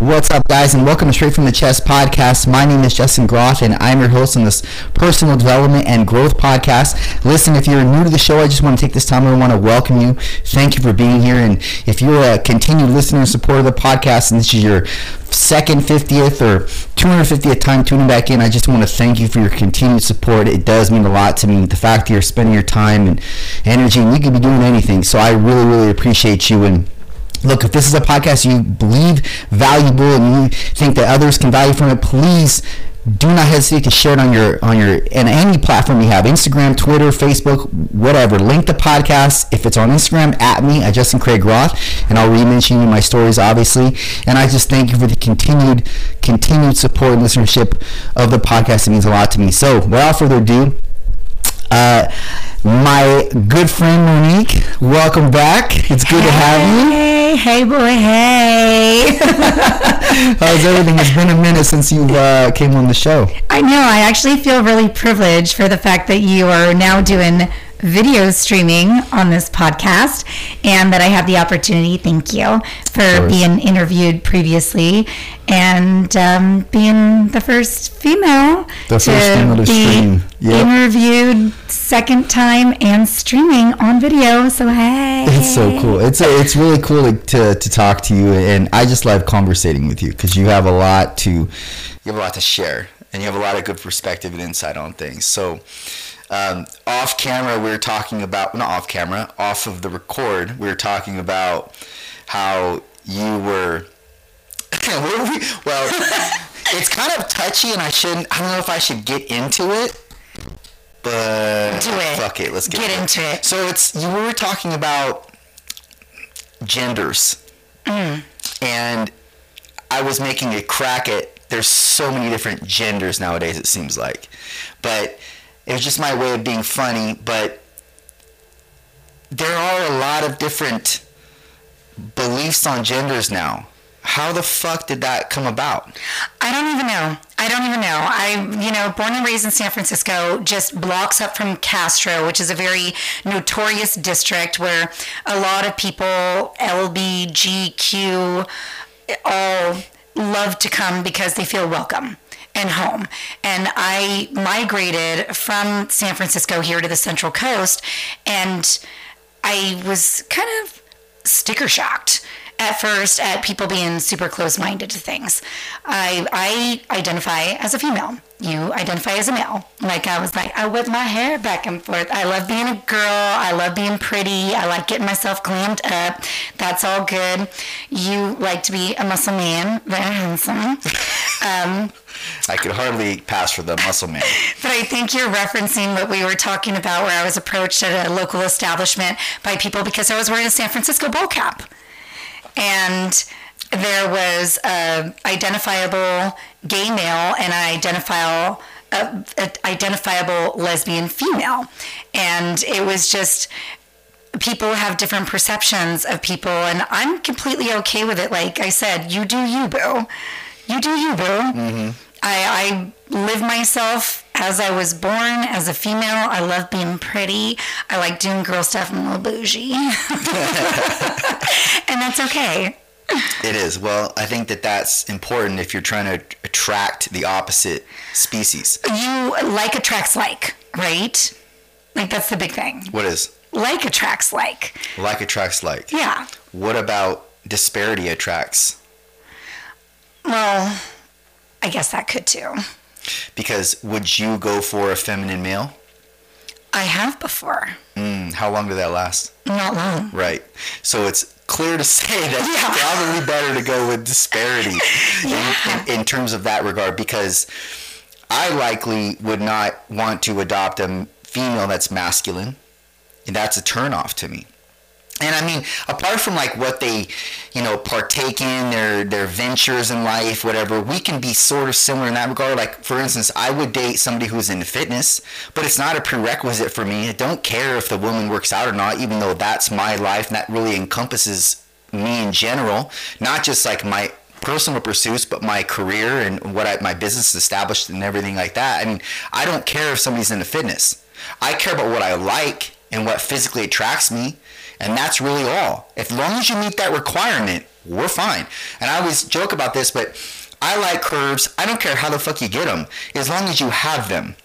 What's up, guys, and welcome to Straight from the Chest podcast. My name is Justin Groff, and I'm your host on this personal development and growth podcast. Listen, if you're new to the show, I just want to take this time and want to welcome you. Thank you for being here. And if you're a continued listener and supporter of the podcast, and this is your second, 50th, or 250th time tuning back in, I just want to thank you for your continued support. It does mean a lot to me. The fact that you're spending your time and energy, and you could be doing anything. So I really, really appreciate you. And Look, if this is a podcast you believe valuable and you think that others can value from it, please do not hesitate to share it on your on your and any platform you have instagram twitter facebook whatever. Link the podcast if it's on instagram at me at justin craig groff and i'll re-mention you my stories obviously. And i just thank you for the continued continued support and listenership of the podcast. It means a lot to me. So without further ado uh, my good friend Monique, welcome back. It's good hey, to have you. Hey, hey, boy, hey. How's everything? It's been a minute since you uh, came on the show. I know. I actually feel really privileged for the fact that you are now doing video streaming on this podcast and that I have the opportunity, thank you, for being interviewed previously and um, being the first female the first female to be stream. Yep. interviewed second time and streaming on video. So hey, It's so cool. It's a, it's really cool to, to, to talk to you, and I just love conversating with you because you have a lot to you have a lot to share, and you have a lot of good perspective and insight on things. So. Um, off camera, we were talking about not off camera, off of the record, we were talking about how you were. were we, well, it's kind of touchy, and I shouldn't. I don't know if I should get into it, but Do it. fuck it, let's get, Get into it. So it's you were talking about genders, Mm. and I was making a crack at. There's so many different genders nowadays. It seems like, but it was just my way of being funny. But there are a lot of different beliefs on genders now. How the fuck did that come about? I don't even know. I don't even know. I, you know, born and raised in San Francisco, just blocks up from Castro, which is a very notorious district where a lot of people, LBGQ, all love to come because they feel welcome and home. And I migrated from San Francisco here to the Central Coast, and I was kind of sticker shocked at first at people being super close minded to things. I I identify as a female. You identify as a male. Like I was like, I whip my hair back and forth. I love being a girl. I love being pretty. I like getting myself glammed up. That's all good. You like to be a muscle man, very handsome. Um, I could hardly pass for the muscle man. but I think you're referencing what we were talking about, where I was approached at a local establishment by people because I was wearing a San Francisco bowl cap. And there was a identifiable gay male and an identifiable, uh, identifiable lesbian female. And it was just people have different perceptions of people and i'm completely okay with it. Like i said you do you boo. You do you boo I, I live myself as i was born as a female. I love being pretty. I like doing girl stuff i'm a little bougie. And that's okay. It is. Well, I think that that's important if you're trying to attract the opposite species. you like attracts like right? Like that's the big thing. What is? Like attracts like. Like attracts like? yeah. What about disparity attracts? well i guess that could too Because would you go for a feminine male? i have before Mm, how long did that last? not long Right. So it's clear to say that it's probably better to go with disparity in, in, in terms of that regard because I likely would not want to adopt a female that's masculine. And that's a turnoff to me. And I mean, apart from like what they, you know, partake in their their ventures in life, whatever, we can be sort of similar in that regard. Like for instance, I would date somebody who's into fitness, but it's not a prerequisite for me. I don't care if the woman works out or not, even though that's my life and that really encompasses me in general, not just like my personal pursuits, but my career and what I, my business established and everything like that. I mean, I don't care if somebody's into fitness. I care about what I like and what physically attracts me, and that's really all. As long as you meet that requirement, we're fine. And I always joke about this, but I like curves. I don't care how the fuck you get them, as long as you have them.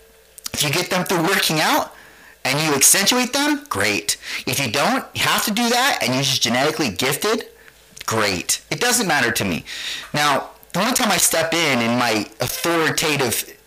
If you get them through working out, and you accentuate them, great. If you don't have to do that and you're just genetically gifted, great. It doesn't matter to me. Now, the only time I step in in my authoritative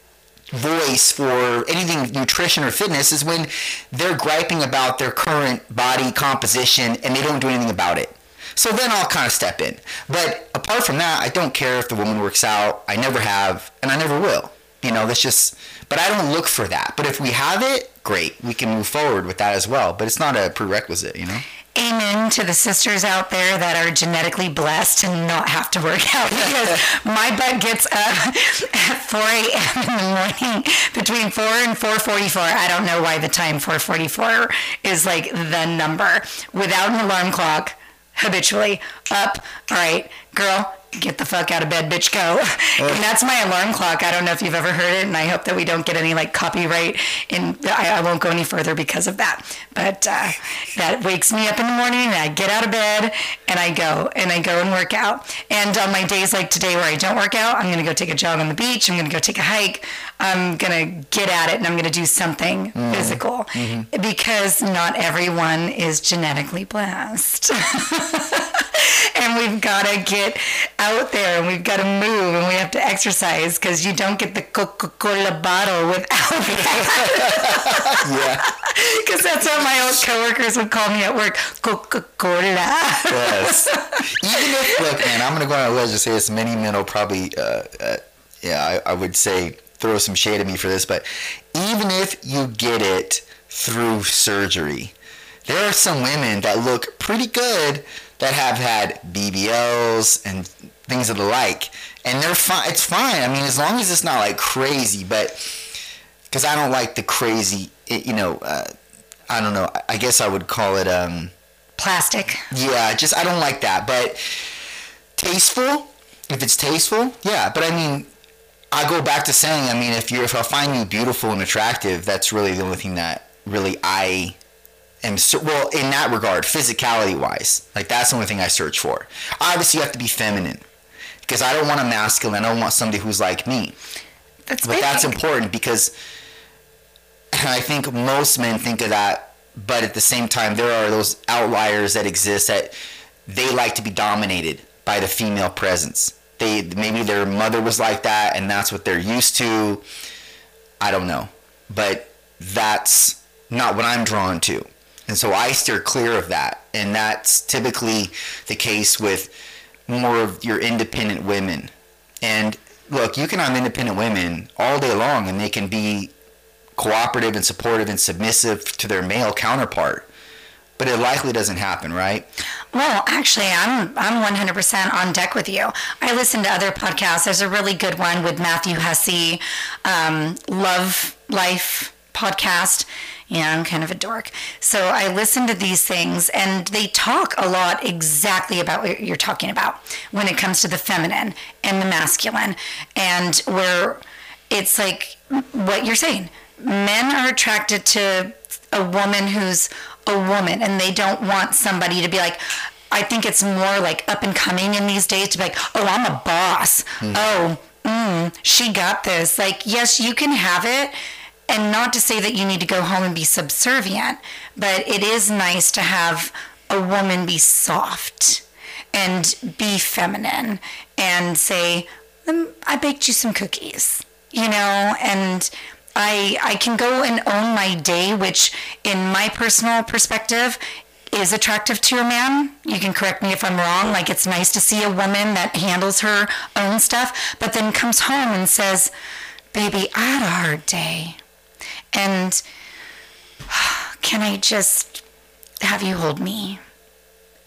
voice for anything nutrition or fitness is when they're griping about their current body composition and they don't do anything about it. So then I'll kind of step in. But apart from that, I don't care if the woman works out. I never have, and I never will. You know, that's just, but I don't look for that. But if we have it, great. We can move forward with that as well. But it's not a prerequisite, you know? Amen to the sisters out there that are genetically blessed to not have to work out because my butt gets up at 4 a.m. in the morning between 4 and 4:44. I don't know why the time 4:44 is like the number without an alarm clock habitually up. All right, girl, get the fuck out of bed, bitch, go. and that's my alarm clock. I don't know if you've ever heard it, and I hope that we don't get any like copyright. In I, I won't go any further because of that. But uh, that wakes me up in the morning, and I get out of bed and I go and I go and work out. And on my days like today where I don't work out, I'm gonna go take a jog on the beach. I'm gonna go take a hike. I'm gonna get at it, and I'm gonna do something physical because not everyone is genetically blessed. and we've got to get out there and we've got to move and we have to exercise because you don't get the Coca-Cola bottle without that. Yeah. Because that's what my old coworkers would call me at work, Coca-Cola. yes. Even if, look, man, I'm going to go on a ledge and say this. Many men will probably, uh, uh, yeah, I, I would say throw some shade at me for this, but even if you get it through surgery, there are some women that look pretty good that have had BBLs and things of the like, and they're fine. It's fine. I mean, as long as it's not like crazy, but because I don't like the crazy, it, you know, uh, I don't know. I- I guess I would call it. um Plastic. yeah, just I don't like that. But tasteful, if it's tasteful, yeah. But I mean, I go back to saying, I mean, if you're if I find you beautiful and attractive, that's really the only thing that really I am. Well, in that regard, physicality wise, like that's the only thing I search for. Obviously, you have to be feminine because I don't want a masculine. I don't want somebody who's like me. That's But big. that's important because I think most men think of that, but at the same time, there are those outliers that exist that they like to be dominated by the female presence. They maybe their mother was like that, and that's what they're used to. I don't know, but that's not what I'm drawn to, and so I steer clear of that. And that's typically the case with more of your independent women. And look, you can have independent women all day long, and they can be cooperative and supportive and submissive to their male counterpart. But it likely doesn't happen, right? Well, actually, I'm I'm 100% on deck with you. I listen to other podcasts. There's a really good one with Matthew Hussey, um, Love Life podcast. Yeah, I'm kind of a dork. So I listen to these things, and they talk a lot exactly about what you're talking about when it comes to the feminine and the masculine, and where it's like what you're saying. Men are attracted to a woman who's a woman and they don't want somebody to be like i think it's more like up and coming in these days to be like oh i'm a boss. Oh mm, she got this. Like yes you can have it and not to say that you need to go home and be subservient but it is nice to have a woman be soft and be feminine and say "Mm, i baked you some cookies you know and I I can go and own my day, which in my personal perspective is attractive to a man. You can correct me if I'm wrong. Like it's nice to see a woman that handles her own stuff, but then comes home and says, "Baby, I had a hard day." And can I just have you hold me?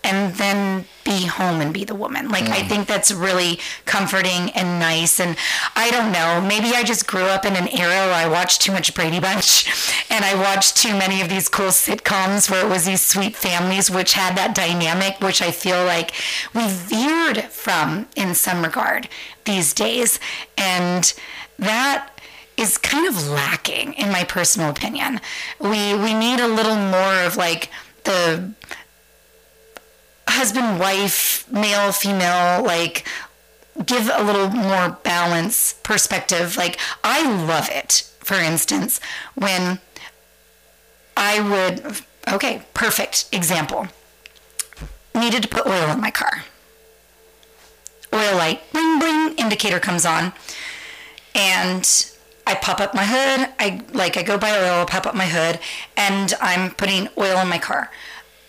and then be home and be the woman. Like I mm. think that's really comforting and nice. And I don't know, maybe I just grew up in an era where I watched too much Brady Bunch and I watched too many of these cool sitcoms where it was these sweet families which had that dynamic, which I feel like we veered from in some regard these days. And that is kind of lacking in my personal opinion. We we need a little more of like the husband wife male female like give a little more balance perspective. Like i love it for instance when i would okay perfect example. Needed to put oil in my car. Oil light bling bling indicator comes on. And I pop up my hood. I like I go buy oil, pop up my hood, and I'm putting oil in my car.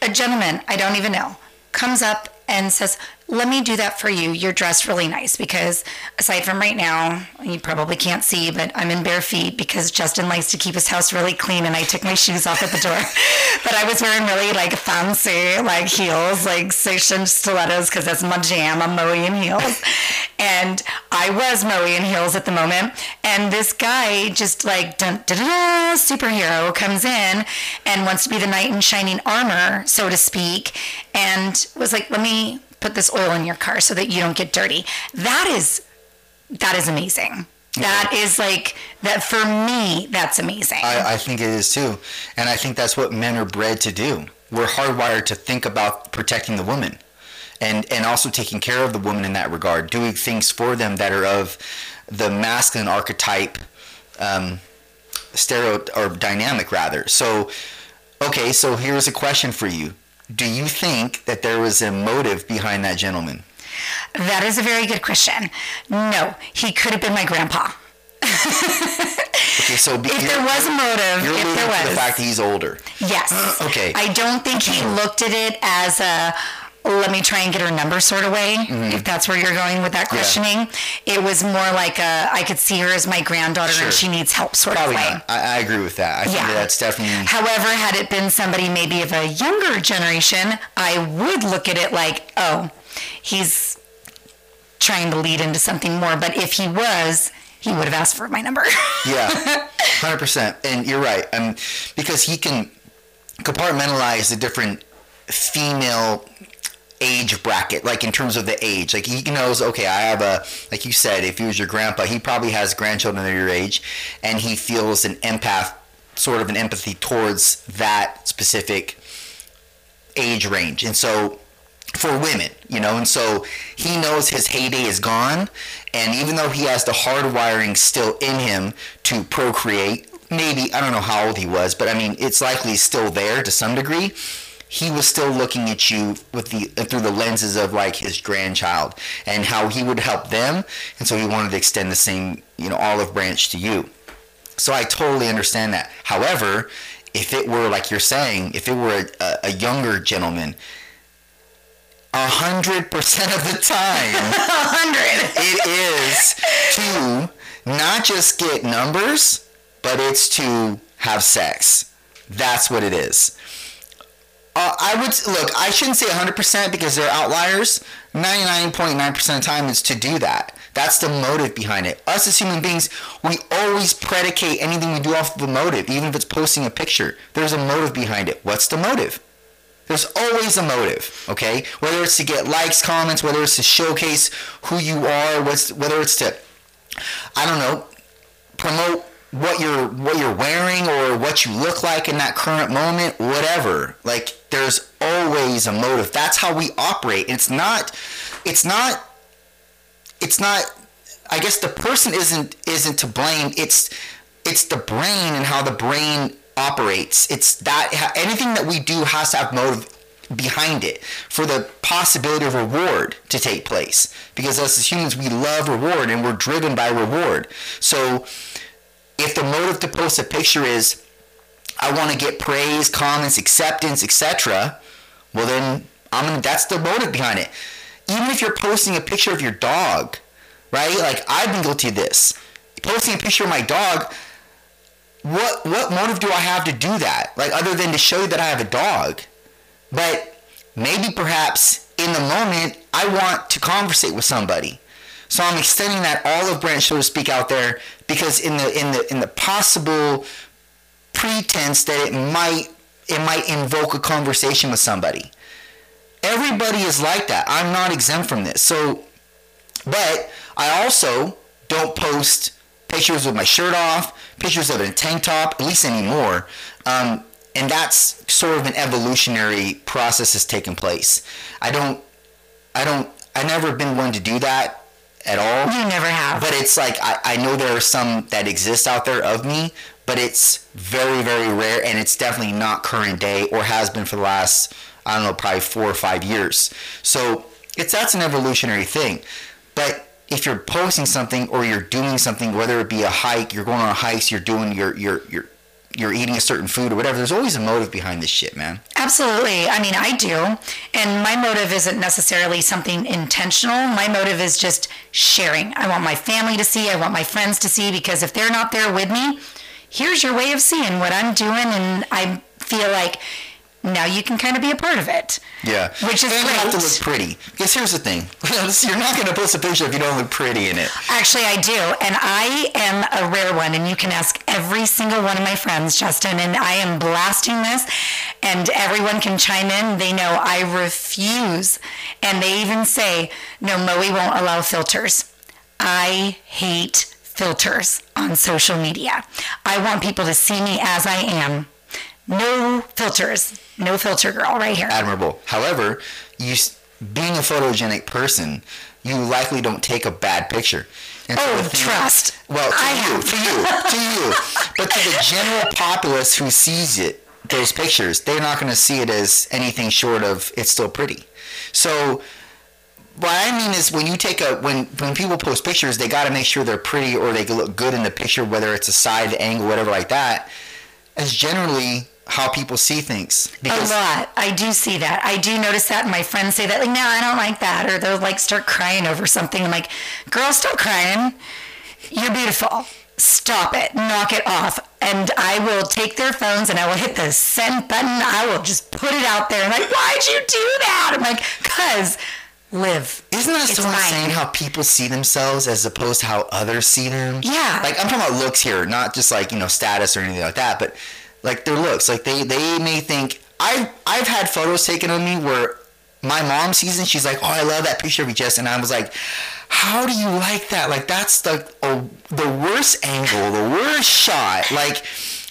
A gentleman I don't even know comes up and says, "Let me do that for you. You're dressed really nice." Because aside from right now, you probably can't see, but I'm in bare feet because Justin likes to keep his house really clean, and I took my shoes off at the door. but I was wearing really like fancy like heels, like station stilettos, because that's my jam. I'm Moe in heels, and I was Moe in heels at the moment. And this guy just like dun, da, da, da, superhero comes in and wants to be the knight in shining armor, so to speak, and was like, "Let me put this oil in your car so that you don't get dirty." That is that is amazing. That is like that for me. That's amazing. I, I think it is too. And I think that's what men are bred to do. We're hardwired to think about protecting the woman and, and also taking care of the woman in that regard, doing things for them that are of the masculine archetype um, stereo or dynamic rather. So, okay, so here's a question for you. Do you think that there was a motive behind that gentleman? That is a very good question. No, he could have been my grandpa. Okay, so be, If there was a motive, you're if there to the fact that he's older. yes. Okay. I don't think he looked at it as a let me try and get her number sort of way. If that's where you're going with that Mm-hmm. Yeah. questioning, it was more like a I could see her as my granddaughter Sure. and she needs help sort Probably of way. not. I, I agree with that. I think Yeah. that that's definitely. However, had it been somebody maybe of a younger generation, I would look at it like, oh, he's trying to lead into something more. But if he was, he would have asked for my number. Yeah, hundred percent. And you're right. Um, because he can compartmentalize the different female age bracket, like in terms of the age. Like he knows, okay, I have a, like you said, if he was your grandpa, he probably has grandchildren are your age, and he feels an empath, sort of an empathy towards that specific age range. And so for women, you know, and so he knows his heyday is gone, and even though he has the hard wiring still in him to procreate, maybe I don't know how old he was, but I mean it's likely still there to some degree. He was still looking at you with the through the lenses of like his grandchild and how he would help them, and so he wanted to extend the same you know olive branch to you. So I totally understand that. However, if it were like you're saying, if it were a, a younger gentleman, a hundred percent of the time, hundred. it is to not just get numbers, but it's to have sex. That's what it is. Uh, I would look. I shouldn't say 100% because they're outliers. 99.9% of the time, it's to do that. That's the motive behind it. Us as human beings, we always predicate anything we do off of a motive, even if it's posting a picture. There's a motive behind it. What's the motive? There's always a motive, okay? Whether it's to get likes, comments, whether it's to showcase who you are, what's whether it's to, I don't know, promote what you're what you're wearing or what you look like in that current moment, whatever. Like there's always a motive. That's how we operate. It's not it's not it's not I guess the person isn't isn't to blame. It's it's the brain and how the brain operates. It's that anything that we do has to have motive behind it for the possibility of reward to take place. Because us as humans, we love reward and we're driven by reward. So if the motive to post a picture is I want to get praise, comments, acceptance, etc., well then I'm gonna, that's the motive behind it. Even if you're posting a picture of your dog, right? Like I've been guilty of this. Posting a picture of my dog, what what motive do I have to do that? Like other than to show you that I have a dog. But maybe perhaps in the moment I want to conversate with somebody. So I'm extending that olive branch, so to speak, out there because in the in the in the possible pretense that it might it might invoke a conversation with somebody. Everybody is like that. I'm not exempt from this. So, but I also don't post pictures with my shirt off, pictures of a tank top, at least anymore. Um, and that's sort of an evolutionary process has taken place. I don't, I don't, I never been one to do that at all. You never have. But it's like I, I know there are some that exist out there of me, but it's very, very rare and it's definitely not current day or has been for the last, I don't know, probably four or five years. So it's that's an evolutionary thing. But if you're posting something or you're doing something, whether it be a hike, you're going on a hike, you're doing your your your you're eating a certain food or whatever, there's always a motive behind this shit, man. Absolutely. I mean, I do. And my motive isn't necessarily something intentional. My motive is just sharing. I want my family to see, I want my friends to see, because if they're not there with me, here's your way of seeing what I'm doing. And I feel like now you can kind of be a part of it. Yeah. Which is and you have to look pretty. Because here's the thing. You're not going to post a picture if you don't look pretty in it. Actually, I do. And I am a rare one. And you can ask every single one of my friends, Justin. And I am blasting this. And everyone can chime in. They know I refuse. And they even say, no, Moe won't allow filters. I hate filters on social media. I want people to see me as I am. No filters. No filter girl right here. Admirable. However, you being a photogenic person, you likely don't take a bad picture. And Oh, thing- trust. Well, to I you, have. to you, to you. But to the general populace who sees it, those pictures, they're not going to see it as anything short of it's still pretty. So what I mean is when you take a when when people post pictures, they got to make sure they're pretty or they look good in the picture, whether it's a side angle, whatever like that. As generally how people see things. A lot. I do see that. I do notice that. My friends say that, like, no, I don't like that. Or they'll like start crying over something. I'm like, girl, stop crying. You're beautiful. Stop it. Knock it off. And I will take their phones and I will hit the send button. I will just put it out there. I'm like, why'd you do that? I'm like, cuz live. Isn't that It's so mine. insane how people see themselves as opposed to how others see them? Yeah. Like I'm talking about looks here, not just like, you know, status or anything like that, but like their looks. Like they, they may think I've I've had photos taken of me where my mom sees and she's like, Oh, I love that picture of you, Jess and I was like, How do you like that? Like that's the oh, the worst angle, the worst shot. Like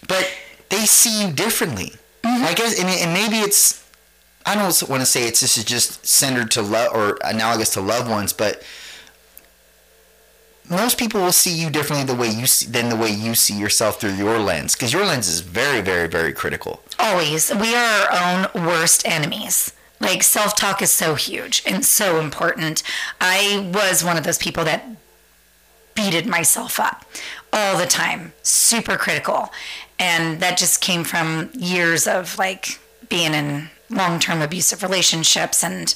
but they see you differently. Mm-hmm. I guess and, and maybe it's I don't want to say it's this is just centered to love or analogous to loved ones, but most people will see you differently the way you see, than the way you see yourself through your lens because your lens is very, very, very critical. Always. We are our own worst enemies. Like self talk is so huge and so important. I was one of those people that beated myself up all the time, super critical. And that just came from years of like being in long term abusive relationships and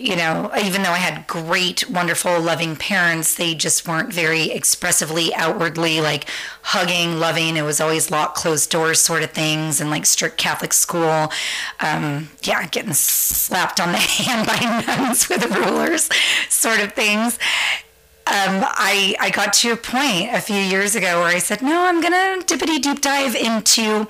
you know, even though I had great, wonderful, loving parents, they just weren't very expressively, outwardly like hugging, loving. It was always locked, closed doors sort of things, and like strict Catholic school. Um, yeah, getting slapped on the hand by nuns with rulers, sort of things. Um, I I got to a point a few years ago where I said, no, I'm gonna dippity deep dive into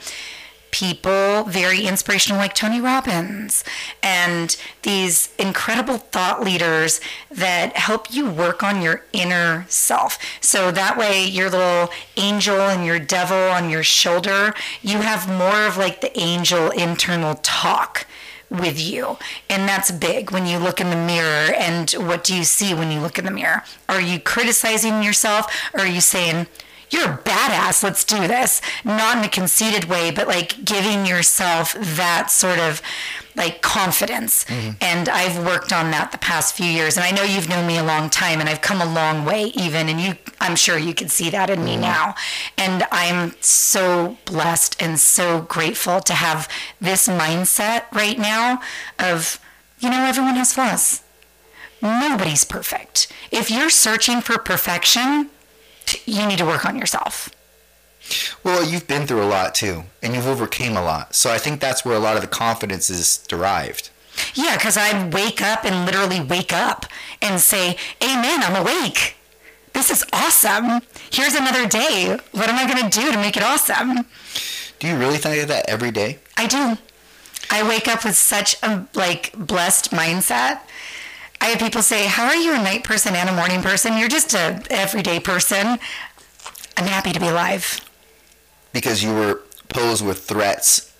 people very inspirational like Tony Robbins and these incredible thought leaders that help you work on your inner self. So that way your little angel and your devil on your shoulder, you have more of like the angel internal talk with you. And that's big when you look in the mirror. And what do you see when you look in the mirror? Are you criticizing yourself or are you saying, you're a badass, let's do this? Not in a conceited way, but like giving yourself that sort of like confidence. Mm-hmm. And I've worked on that the past few years. And I know you've known me a long time and I've come a long way even. And you, I'm sure you can see that in me mm-hmm. now. And I'm so blessed and so grateful to have this mindset right now of, you know, everyone has flaws. Nobody's perfect. If you're searching for perfection, you need to work on yourself. Well, you've been through a lot too, and you've overcame a lot. So I think that's where a lot of the confidence is derived. Yeah, because I wake up and literally wake up and say, Amen, I'm awake. This is awesome. Here's another day. What am I going to do to make it awesome? Do you really think of that every day? I do. I wake up with such a like blessed mindset. I have people say, "How are you a night person and a morning person? You're just a everyday person." I'm happy to be alive. Because you were posed with threats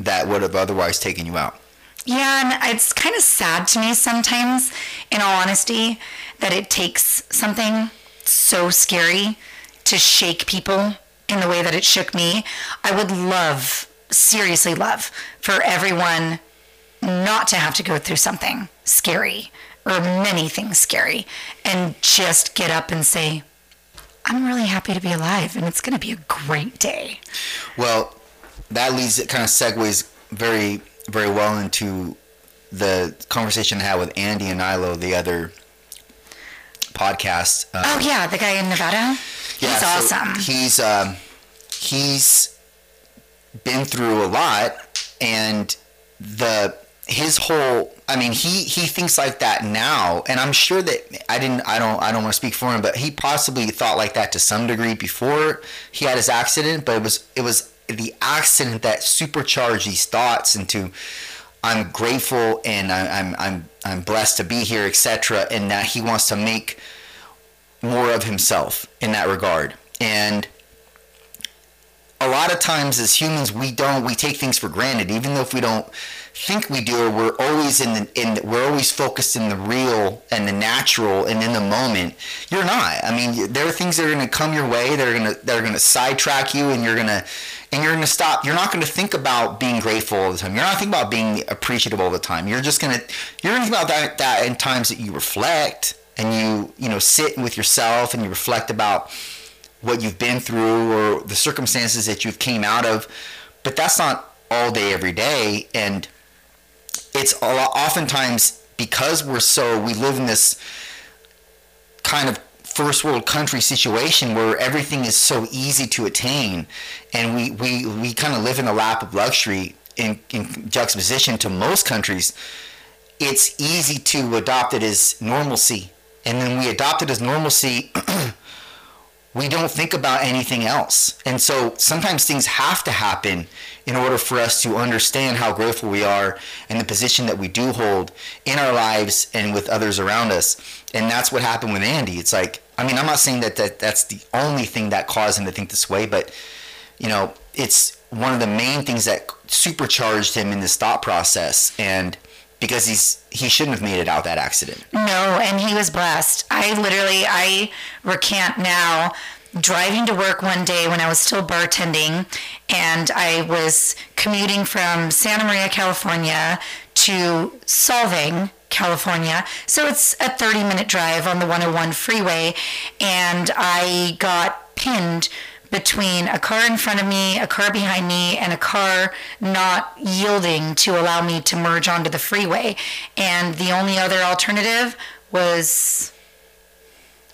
that would have otherwise taken you out. Yeah, and it's kind of sad to me sometimes, in all honesty, that it takes something so scary to shake people in the way that it shook me. I would love, seriously love, for everyone not to have to go through something scary or many things scary and just get up and say, I'm really happy to be alive and it's going to be a great day. Well, that leads, it kind of segues very, very well into the conversation I had with Andy and Nilo the other podcast. Uh, oh, yeah, the guy in Nevada? Yeah, He's so awesome. He's um, he's been through a lot, and the his whole. I mean, he he thinks like that now, and I'm sure that I didn't. I don't. I don't want to speak for him, but he possibly thought like that to some degree before he had his accident. But it was it was the accident that supercharged these thoughts into. I'm grateful and I, I'm I'm I'm blessed to be here, etc. And that he wants to make more of himself in that regard. And a lot of times as humans we don't we take things for granted even though if we don't think we do or we're always in the in we're always focused in the real and the natural and in the moment. You're not. I mean there are things that are going to come your way that are going to that are going to sidetrack you and you're going to and you're going to stop. You're not going to think about being grateful all the time. You're not thinking about being appreciative all the time. You're just going to you're going to think about that that in times that you reflect and you you know sit with yourself and you reflect about what you've been through or the circumstances that you've came out of. But that's not all day every day. And it's a lot, oftentimes because we're so we live in this kind of first world country situation where everything is so easy to attain and we we, we kind of live in a lap of luxury in, in juxtaposition to most countries it's easy to adopt it as normalcy. And then we adopt it as normalcy we don't think about anything else. And so sometimes things have to happen in order for us to understand how grateful we are and the position that we do hold in our lives and with others around us. And that's what happened with Andy. It's like, I mean, I'm not saying that, that that's the only thing that caused him to think this way, but, you know, it's one of the main things that supercharged him in this thought process. And because he's he shouldn't have made it out that accident. No, and he was blessed. I literally I recant now driving to work one day when I was still bartending and I was commuting from Santa Maria, California to Solvang, California. So it's a 30 minute drive on the 101 freeway and I got pinned between a car in front of me, a car behind me, and a car not yielding to allow me to merge onto the freeway. And the only other alternative was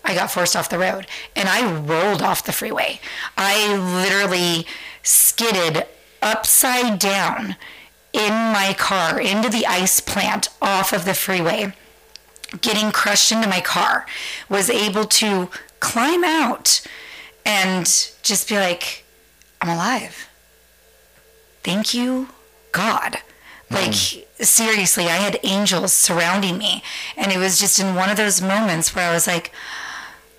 I got forced off the road and I rolled off the freeway. I literally skidded upside down in my car into the ice plant off of the freeway, getting crushed into my car, was able to climb out and just be like, I'm alive. Thank you, God. Mm-hmm. Like, seriously, I had angels surrounding me. And it was just in one of those moments where I was like,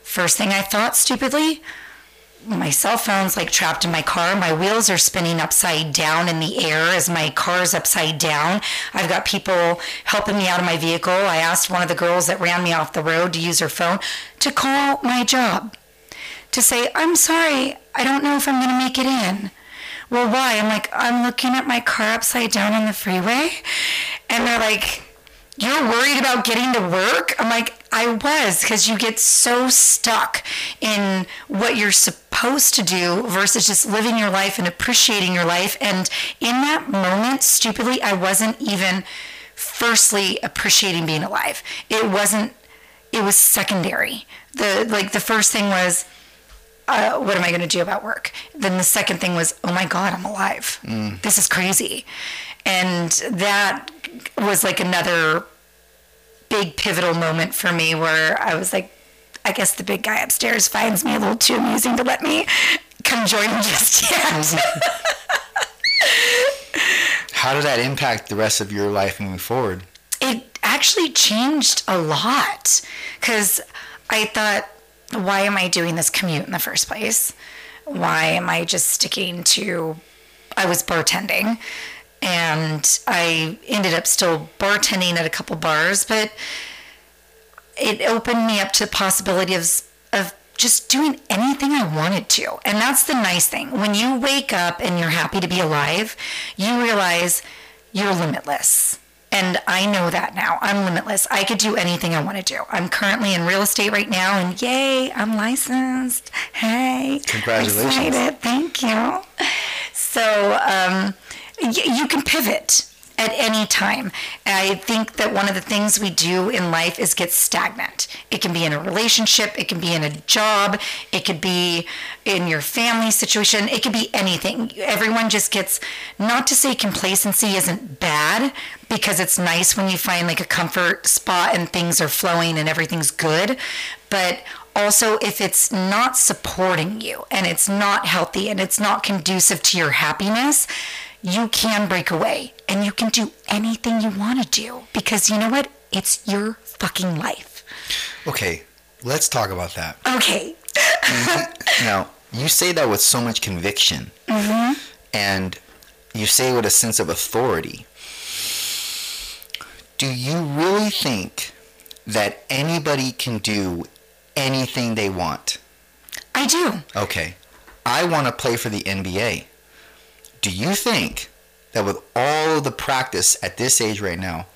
first thing I thought stupidly, my cell phone's like trapped in my car. My wheels are spinning upside down in the air as my car's upside down. I've got people helping me out of my vehicle. I asked one of the girls that ran me off the road to use her phone to call my job to say, I'm sorry, I don't know if I'm going to make it in. Well, why? I'm like, I'm looking at my car upside down on the freeway. And they're like, You're worried about getting to work? I'm like, I was, because you get so stuck in what you're supposed to do versus just living your life and appreciating your life. And in that moment, stupidly, I wasn't even firstly appreciating being alive. It wasn't, it was secondary. The, like, the first thing was, uh, what am I going to do about work? Then the second thing was, oh my God, I'm alive. This is crazy. And that was like another big pivotal moment for me where I was like, I guess the big guy upstairs finds me a little too amusing to let me come join him just yet. How did that impact the rest of your life moving forward? it actually changed a lot because I thought, why am I doing this commute in the first place? Why am I just sticking to? I was bartending and I ended up still bartending at a couple bars, but it opened me up to the possibility of, of just doing anything I wanted to. And that's the nice thing. When you wake up and you're happy to be alive, you realize you're limitless. And I know that now. I'm limitless. I could do anything I want to do. I'm currently in real estate right now, and yay, I'm licensed. Hey, Congratulations. Excited. Thank you. So um, y- you can pivot at any time. I think that one of the things we do in life is get stagnant. It can be in a relationship, it can be in a job, it could be in your family situation, it could be anything. Everyone just gets, not to say complacency isn't bad, because it's nice when you find like a comfort spot and things are flowing and everything's good, but also if it's not supporting you and it's not healthy and it's not conducive to your happiness, you can break away and you can do anything you want to do because you know what? It's your fucking life. Okay, let's talk about that. Okay. Now, you say that with so much conviction, mm-hmm. and you say it with a sense of authority. Do you really think that anybody can do anything they want? I do. Okay, I want to play for the NBA. Do you think that with all of the practice at this age right now,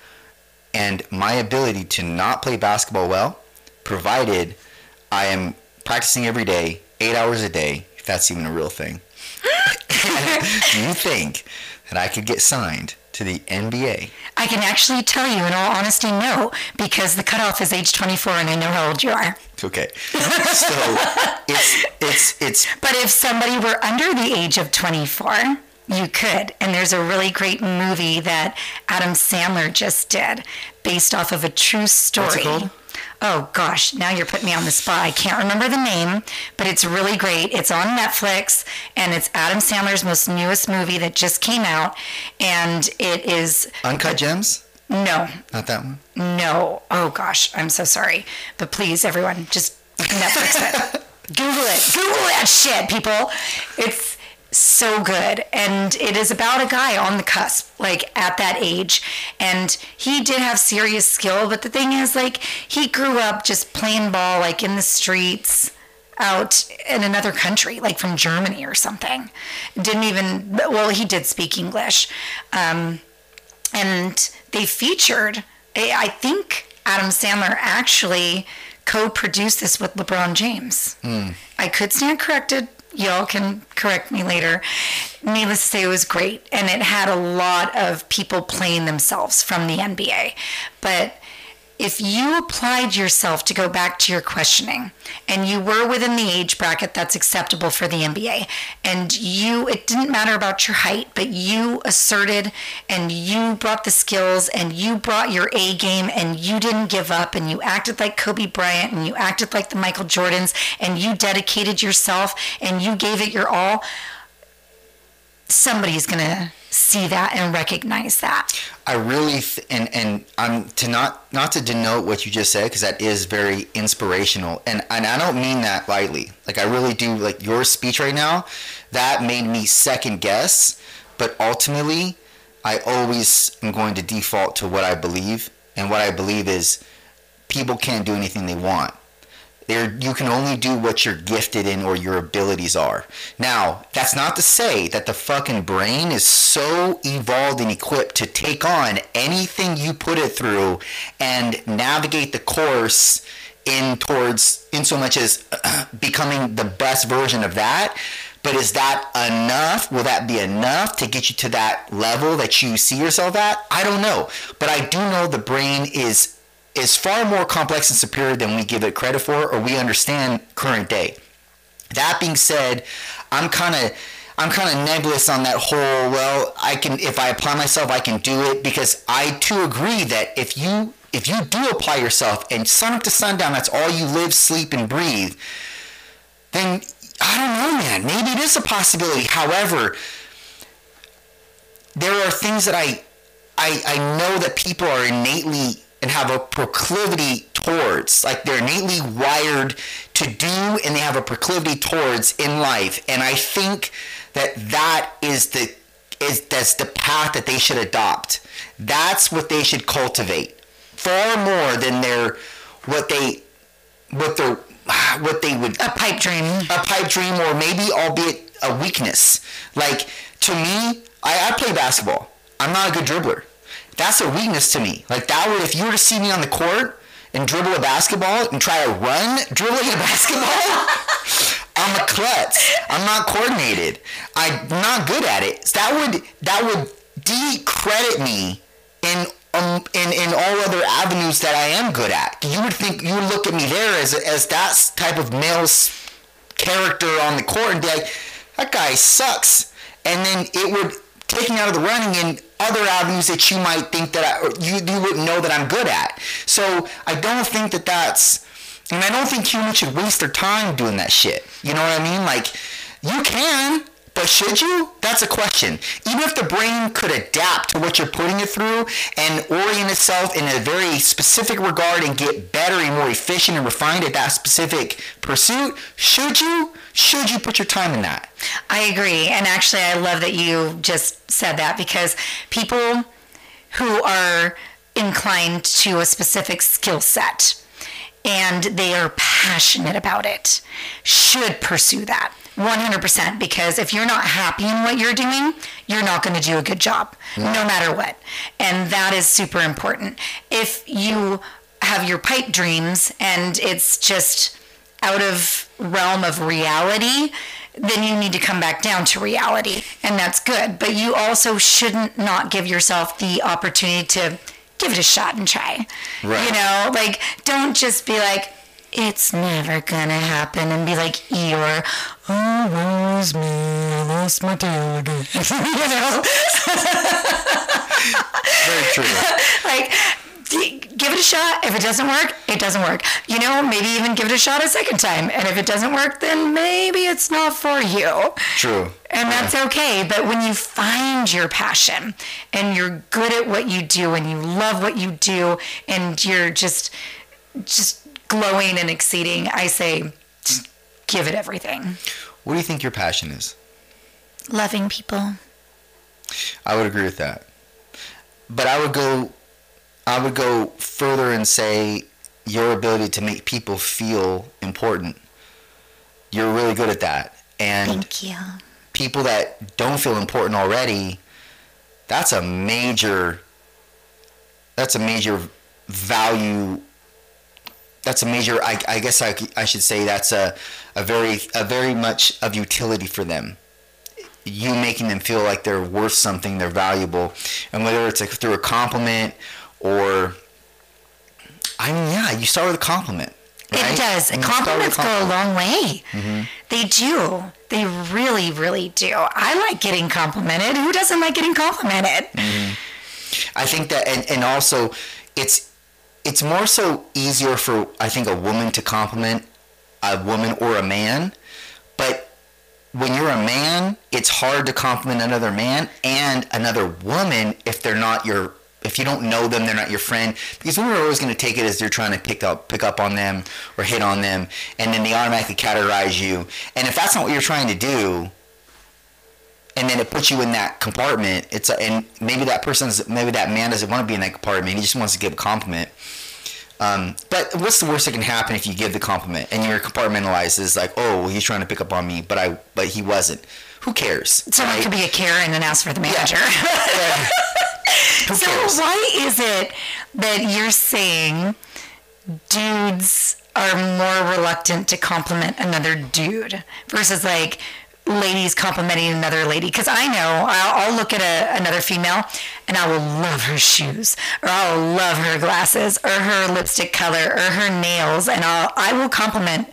and my ability to not play basketball well, provided I am practicing every day, eight hours a day, if that's even a real thing, do you think that I could get signed to the NBA? I can actually tell you, in all honesty, no, because the cutoff is age 24 and I know how old you are. Okay, so it's it's it's But if somebody were under the age of 24, you could. And there's a really great movie that Adam Sandler just did based off of a true story. Oh gosh, now you're putting me on the spot. I can't remember the name, but it's really great. It's on Netflix and it's Adam Sandler's most newest movie that just came out. And it is, uncut gems. no, Not that one. no. Oh gosh, I'm so sorry. But please, everyone, just Netflix it. Google it. Google that shit, people. It's so good. And it is about a guy on the cusp, like at that age. And he did have serious skill, but the thing is, like, he grew up just playing ball, like in the streets out in another country, like from Germany or something. Didn't even, well, he did speak English. Um, and they featured I I think Adam Sandler actually co-produced this with LeBron James. I could stand corrected. Y'all can correct me later. Needless to say, it was great, and it had a lot of people playing themselves from the NBA. But if you applied yourself to go back to your questioning and you were within the age bracket that's acceptable for the NBA and you it didn't matter about your height but you asserted and you brought the skills and you brought your A game and you didn't give up and you acted like Kobe Bryant and you acted like the Michael Jordans and you dedicated yourself and you gave it your all somebody's going to see that and recognize that. I really th- and and I'm to not not to denote what you just said because that is very inspirational and and I don't mean that lightly. Like I really do. Like your speech right now, that made me second guess. But ultimately, I always am going to default to what I believe, and what I believe is people can't do anything they want. You can only do what you're gifted in or your abilities are. Now, that's not to say that the fucking brain is so evolved and equipped to take on anything you put it through and navigate the course in towards in so much as becoming the best version of that. But is that enough? Will that be enough to get you to that level that you see yourself at? I don't know. But I do know the brain is is far more complex and superior than we give it credit for or we understand current day. That being said, I'm kind of I'm kind of nebulous on that whole. Well, I can if I apply myself, I can do it because I too agree that if you if you do apply yourself and sun up to sundown, that's all you live, sleep, and breathe. Then I don't know, man. Maybe it is a possibility. However, there are things that I I, I know that people are innately and have a proclivity towards like they're innately wired to do and they have a proclivity towards in life and i think that that is the is that's the path that they should adopt that's what they should cultivate far more than their what they what their what they would A pipe dream. a pipe dream or maybe albeit a weakness. Like to me, I, I play basketball. I'm not a good dribbler. That's a weakness to me. Like that would if you were to see me on the court and dribble a basketball and try to run dribbling a basketball, I'm a klutz. I'm not coordinated. I'm not good at it. That would that would decredit me in um, in, in all other avenues that I am good at. You would think you would look at me there as as that type of male s- character on the court and be like, that guy sucks. And then it would take me out of the running in other avenues that you might think that I, you you wouldn't know that I'm good at. So I don't think that that's, and I don't think humans should waste their time doing that shit. You know what I mean? Like, you can. But should you? That's a question. Even if the brain could adapt to what you're putting it through and orient itself in a very specific regard and get better and more efficient and refined at that specific pursuit, should you? Should you put your time in that? I agree. And actually, I love that you just said that because people who are inclined to a specific skill set and they are passionate about it should pursue that 100% because if you're not happy in what you're doing, you're not going to do a good job no matter what. And that is super important. If you have your pipe dreams and it's just out of realm of reality, then you need to come back down to reality and that's good. But you also shouldn't not give yourself the opportunity to give it a shot and try. Right. You know, like don't just be like it's never gonna happen and be like Eeyore, oh woe is me, I lost my tail again. you know? Very true. like give it a shot. If it doesn't work, it doesn't work. You know, maybe even give it a shot a second time. And if it doesn't work, then maybe it's not for you. True. And that's okay. But when you find your passion and you're good at what you do and you love what you do and you're just just glowing and exceeding, I say just give it everything. What do you think your passion is? Loving people. I would agree with that. But I would go I would go further and say your ability to make people feel important. You're really good at that. And Thank you. people that don't feel important already, that's a major that's a major value that's a major I, I guess I, I should say that's a, a very a very much of utility for them you making them feel like they're worth something they're valuable and whether it's like through a compliment or I mean yeah you start with a compliment right? It does. And you start with Compliments go a long way. Mm-hmm. They do. They really, really do. I like getting complimented. Who doesn't like getting complimented? Mm-hmm. I think that, and, and also, it's it's more so easier for I think a woman to compliment a woman or a man, but when you're a man, it's hard to compliment another man and another woman if they're not your if you don't know them, they're not your friend. Because women are always going to take it as they're trying to pick up pick up on them or hit on them, and then they automatically categorize you. And if that's not what you're trying to do, and then it puts you in that compartment. It's a, and maybe that person's maybe that man doesn't want to be in that compartment. He just wants to give a compliment. Um, but what's the worst that can happen if you give the compliment and you're compartmentalized? Is like, oh, well, he's trying to pick up on me, but I but he wasn't. Who cares? Someone right? could be a Karen and then ask for the manager. Yeah. Who so cares? why is it that you're saying dudes are more reluctant to compliment another dude versus like ladies complimenting another lady? Because I know I'll, I'll look at a, another female and I will love her shoes or I'll love her glasses or her lipstick color or her nails and I'll I will compliment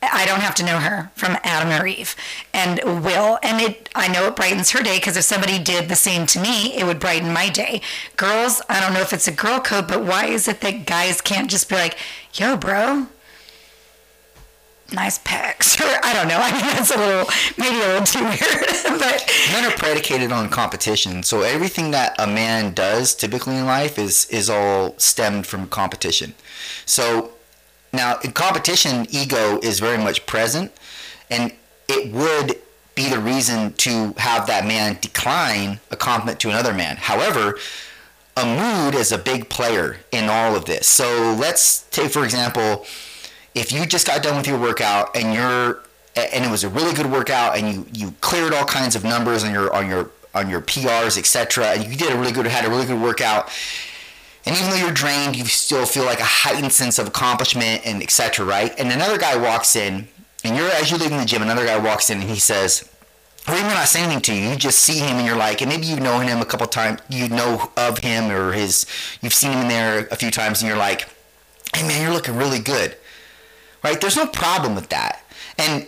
I don't have to know her from Adam or Eve, and will. And it, I know it brightens her day because if somebody did the same to me, it would brighten my day. Girls, I don't know if it's a girl code, but why is it that guys can't just be like, "Yo, bro, nice pecs," or I don't know. I mean, that's a little maybe a little too weird, but men are predicated on competition. So everything that a man does typically in life is is all stemmed from competition. So now in competition ego is very much present and it would be the reason to have that man decline a compliment to another man. However a mood is a big player in all of this. So let's take for example if you just got done with your workout and you're and it was a really good workout and you you cleared all kinds of numbers on your on your on your PRs etc and you did a really good had a really good workout and even though you're drained you still feel like a heightened sense of accomplishment and etc right? And another guy walks in and you're as you're leaving the gym another guy walks in and he says or even not saying anything to you, you just see him and you're like, and maybe you've known him a couple times, you know of him or his, you've seen him in there a few times and you're like, hey man, you're looking really good, right? There's no problem with that. And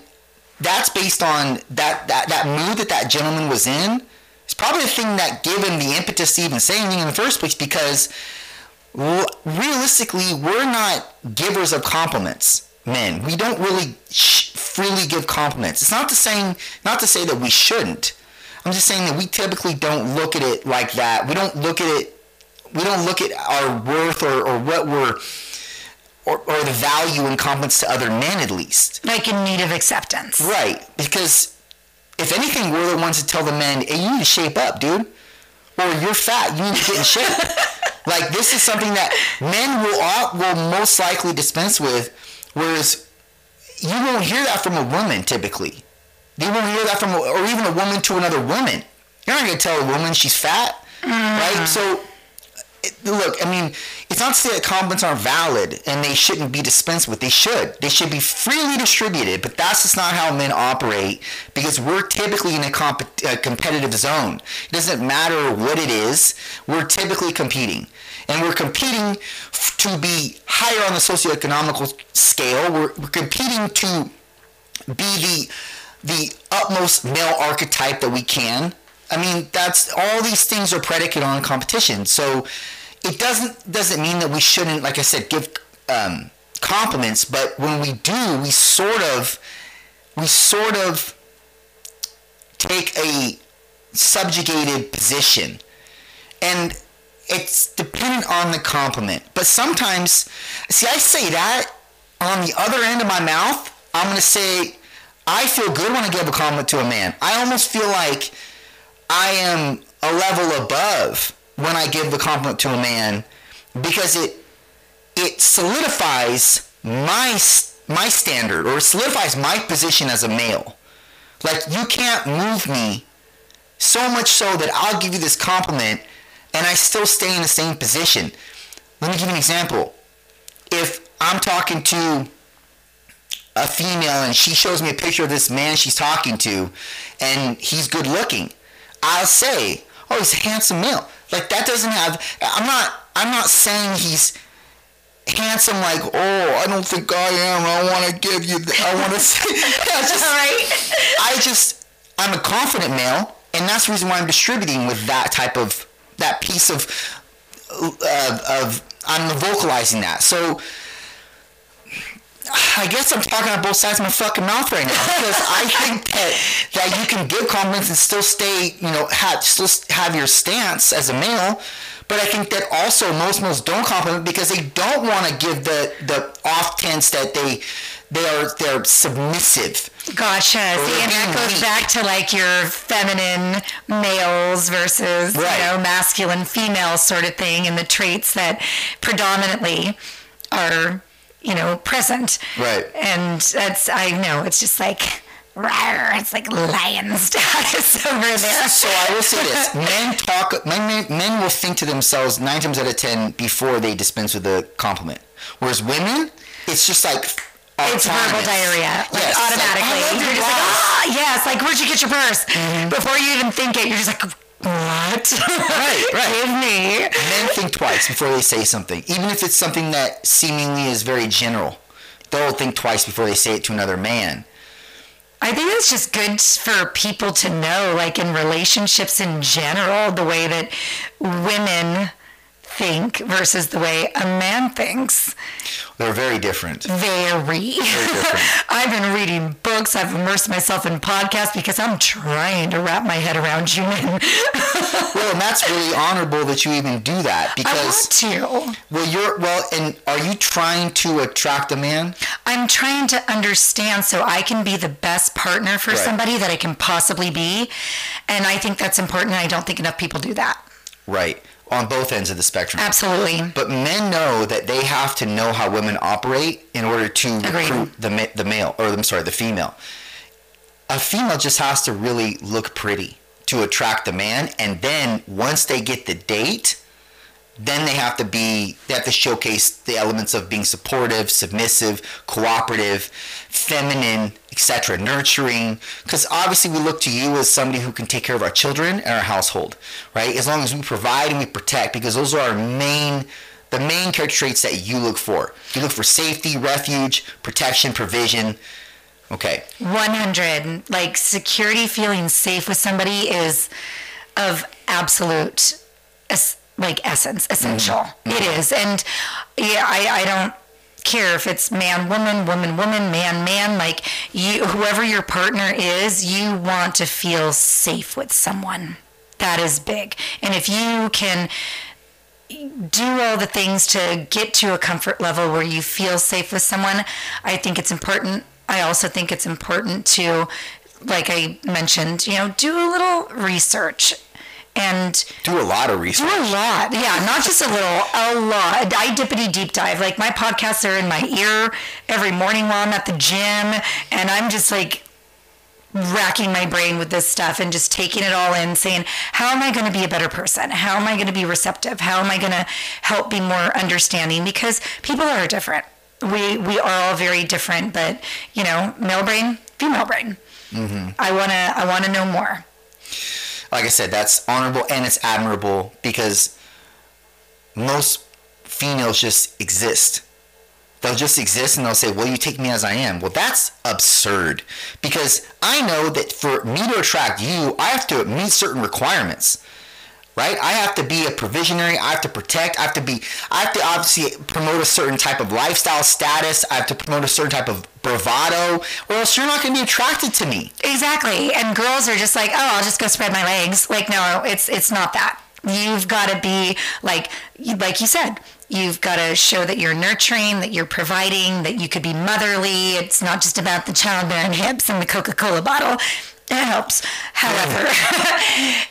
that's based on that, that, that mood that that gentleman was in. It's probably the thing that gave him the impetus to even say anything in the first place because realistically, we're not givers of compliments. Men, we don't really sh- freely give compliments. It's not to saying not to say that we shouldn't. I'm just saying that we typically don't look at it like that. We don't look at it. We don't look at our worth or, or what we're or, or the value in compliments to other men at least. like in need of acceptance. Right. Because if anything, we're the ones that tell the men, hey, you need to shape up, dude. Or you're fat, you need to get in shape. like this is something that men will all, will most likely dispense with, whereas you won't hear that from a woman typically. You won't hear that from, a, or even a woman to another woman. You're not gonna tell a woman she's fat, right? Mm. So look, I mean, it's not to say that compliments aren't valid and they shouldn't be dispensed with. They should. They should be freely distributed, but that's just not how men operate because we're typically in a, comp- a competitive zone. It doesn't matter what it is, we're typically competing. And we're competing f- to be higher on the socioeconomical scale. We're, we're competing to be the the utmost male archetype that we can. I mean, that's all these things are predicated on competition. So it doesn't doesn't mean that we shouldn't, like I said, give um, compliments. But when we do, we sort of we sort of take a subjugated position, and it's dependent on the compliment. But sometimes, see, I say that on the other end of my mouth, I'm gonna say I feel good when I give a compliment to a man. I almost feel like I am a level above when I give the compliment to a man because it it solidifies my my standard or solidifies my position as a male. Like you can't move me so much so that I'll give you this compliment and I still stay in the same position. Let me give you an example. If I'm talking to a female and she shows me a picture of this man she's talking to and he's good looking, I'll say, "Oh, he's a handsome male." Like that doesn't have. I'm not. I'm not saying he's handsome. Like, oh, I don't think I am. I want to give you. I want to say. I just, Right. I just. I'm a confident male, and that's the reason why I'm distributing with that type of that piece of uh, of. I'm vocalizing that. So. I guess I'm talking on both sides of my fucking mouth right now because I think that that you can give compliments and still stay, you know, have still have your stance as a male. But I think that also most males don't compliment because they don't want to give the the off tense that they they are they're submissive. Gotcha. See, and that goes weak. back to like your feminine males versus Right. you know masculine females sort of thing, and the traits that predominantly are you know present. Right. And that's I know it's just like rawr, it's like lion status over there. So I will say this: men talk. Men, men, men will think to themselves nine times out of ten before they dispense with a compliment, whereas women, it's just like It's verbal diarrhea, like Yes, automatically. I love you're just like, ah, yes, like where'd you get your purse? Before you even think it, you're just like, what? Right, right. Give me. Men think twice before they say something, even if it's something that seemingly is very general. they'll think twice before they say it to another man. I think it's just good for people to know, like in relationships in general, the way that women think versus the way a man thinks. They're very different. Very. very different. I've been reading books. I've immersed myself in podcasts because I'm trying to wrap my head around you men. Well, and that's really honorable that you even do that because I want to. well, you're well, and are you trying to attract a man? I'm trying to understand so I can be the best partner for Right. somebody that I can possibly be. And I think that's important. And I don't think enough people do that. Right, on both ends of the spectrum. Absolutely. But men know that they have to know how women operate in order to Agreed. recruit the the male, or I'm sorry, the female. A female just has to really look pretty to attract the man, and then once they get the date, then they have to be they have to showcase the elements of being supportive, submissive, cooperative, feminine, etc., nurturing. Because obviously we look to you as somebody who can take care of our children and our household, right? As long as we provide and we protect, because those are our main the main character traits that you look for. You look for safety, refuge, protection, provision. Okay. 100 like security feeling safe with somebody is of absolute like essence essential. Mm-hmm. It is. And yeah I, I don't care if it's man woman woman woman man man like you whoever your partner is you want to feel safe with someone. That is big. And if you can do all the things to get to a comfort level where you feel safe with someone, I think it's important. I also think it's important to, like I mentioned, you know, do a little research and Do a lot of research. do a lot. Yeah, not just a little, a lot. I dippity deep dive. Like my podcasts are in my ear every morning while I'm at the gym, and I'm just like racking my brain with this stuff and just taking it all in, saying, how am I going to be a better person? How am I going to be receptive? How am I going to help be more understanding? Because people are different. We we are all very different, but you know, male brain, female brain. Mm-hmm. I wanna I wanna know more. Like I said, that's honorable and it's admirable because most females just exist. They'll just exist and they'll say, Well, you take me as I am. Well, that's absurd because I know that for me to attract you, I have to meet certain requirements. Right? I have to be a provisionary. I have to protect. I have to be, I have to obviously promote a certain type of lifestyle status. I have to promote a certain type of bravado, or else you're not going to be attracted to me. Exactly. And girls are just like, oh, I'll just go spread my legs. Like, no, it's it's not that. You've got to be like, like you said, you've got to show that you're nurturing, that you're providing, that you could be motherly. It's not just about the childbearing hips and the Coca-Cola bottle. It helps. However,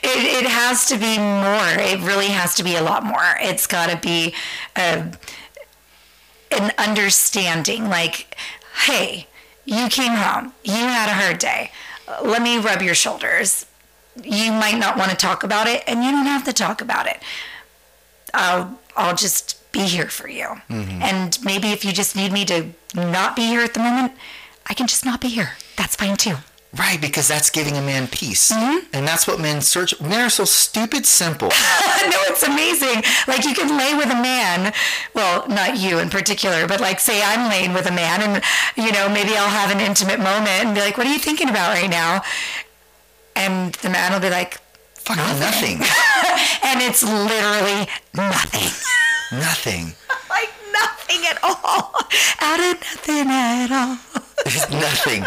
it, it has to be more. It really has to be a lot more. It's got to be a, an understanding like hey you came home. You had a hard day. Let me rub your shoulders. You might not want to talk about it and you don't have to talk about it. I'll i'll just be here for you. Mm-hmm. And maybe if you just need me to not be here at the moment i can just not be here. That's fine too Right, because that's giving a man peace. Mm-hmm. And that's what men search. Men are so stupid simple. no, it's amazing. Like you can lay with a man, well, not you in particular, but like say I'm laying with a man and you know, maybe I'll have an intimate moment and be like, "What are you thinking about right now?" And the man will be like, Fucking nothing. and it's literally nothing. nothing. like nothing at all. Out of nothing at all. Nothing.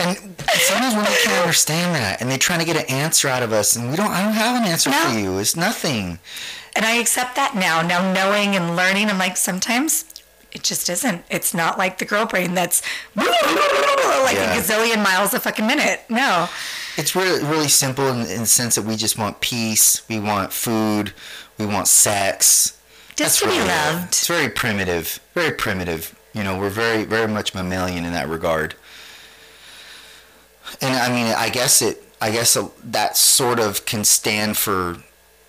And sometimes we can't understand that, and they're trying to get an answer out of us, and we don't. I don't have an answer No. for you. It's nothing. And I accept that now. Now knowing and learning, I'm like, sometimes it just isn't. It's not like the girl brain that's like Yeah. a gazillion miles a fucking minute. No. It's really, really simple in, in the sense that we just want peace. We want food. We want sex. Just to be really it. loved. It's very primitive. Very primitive. You know, we're very, very much mammalian in that regard. And I mean, I guess it. I guess that sort of can stand for,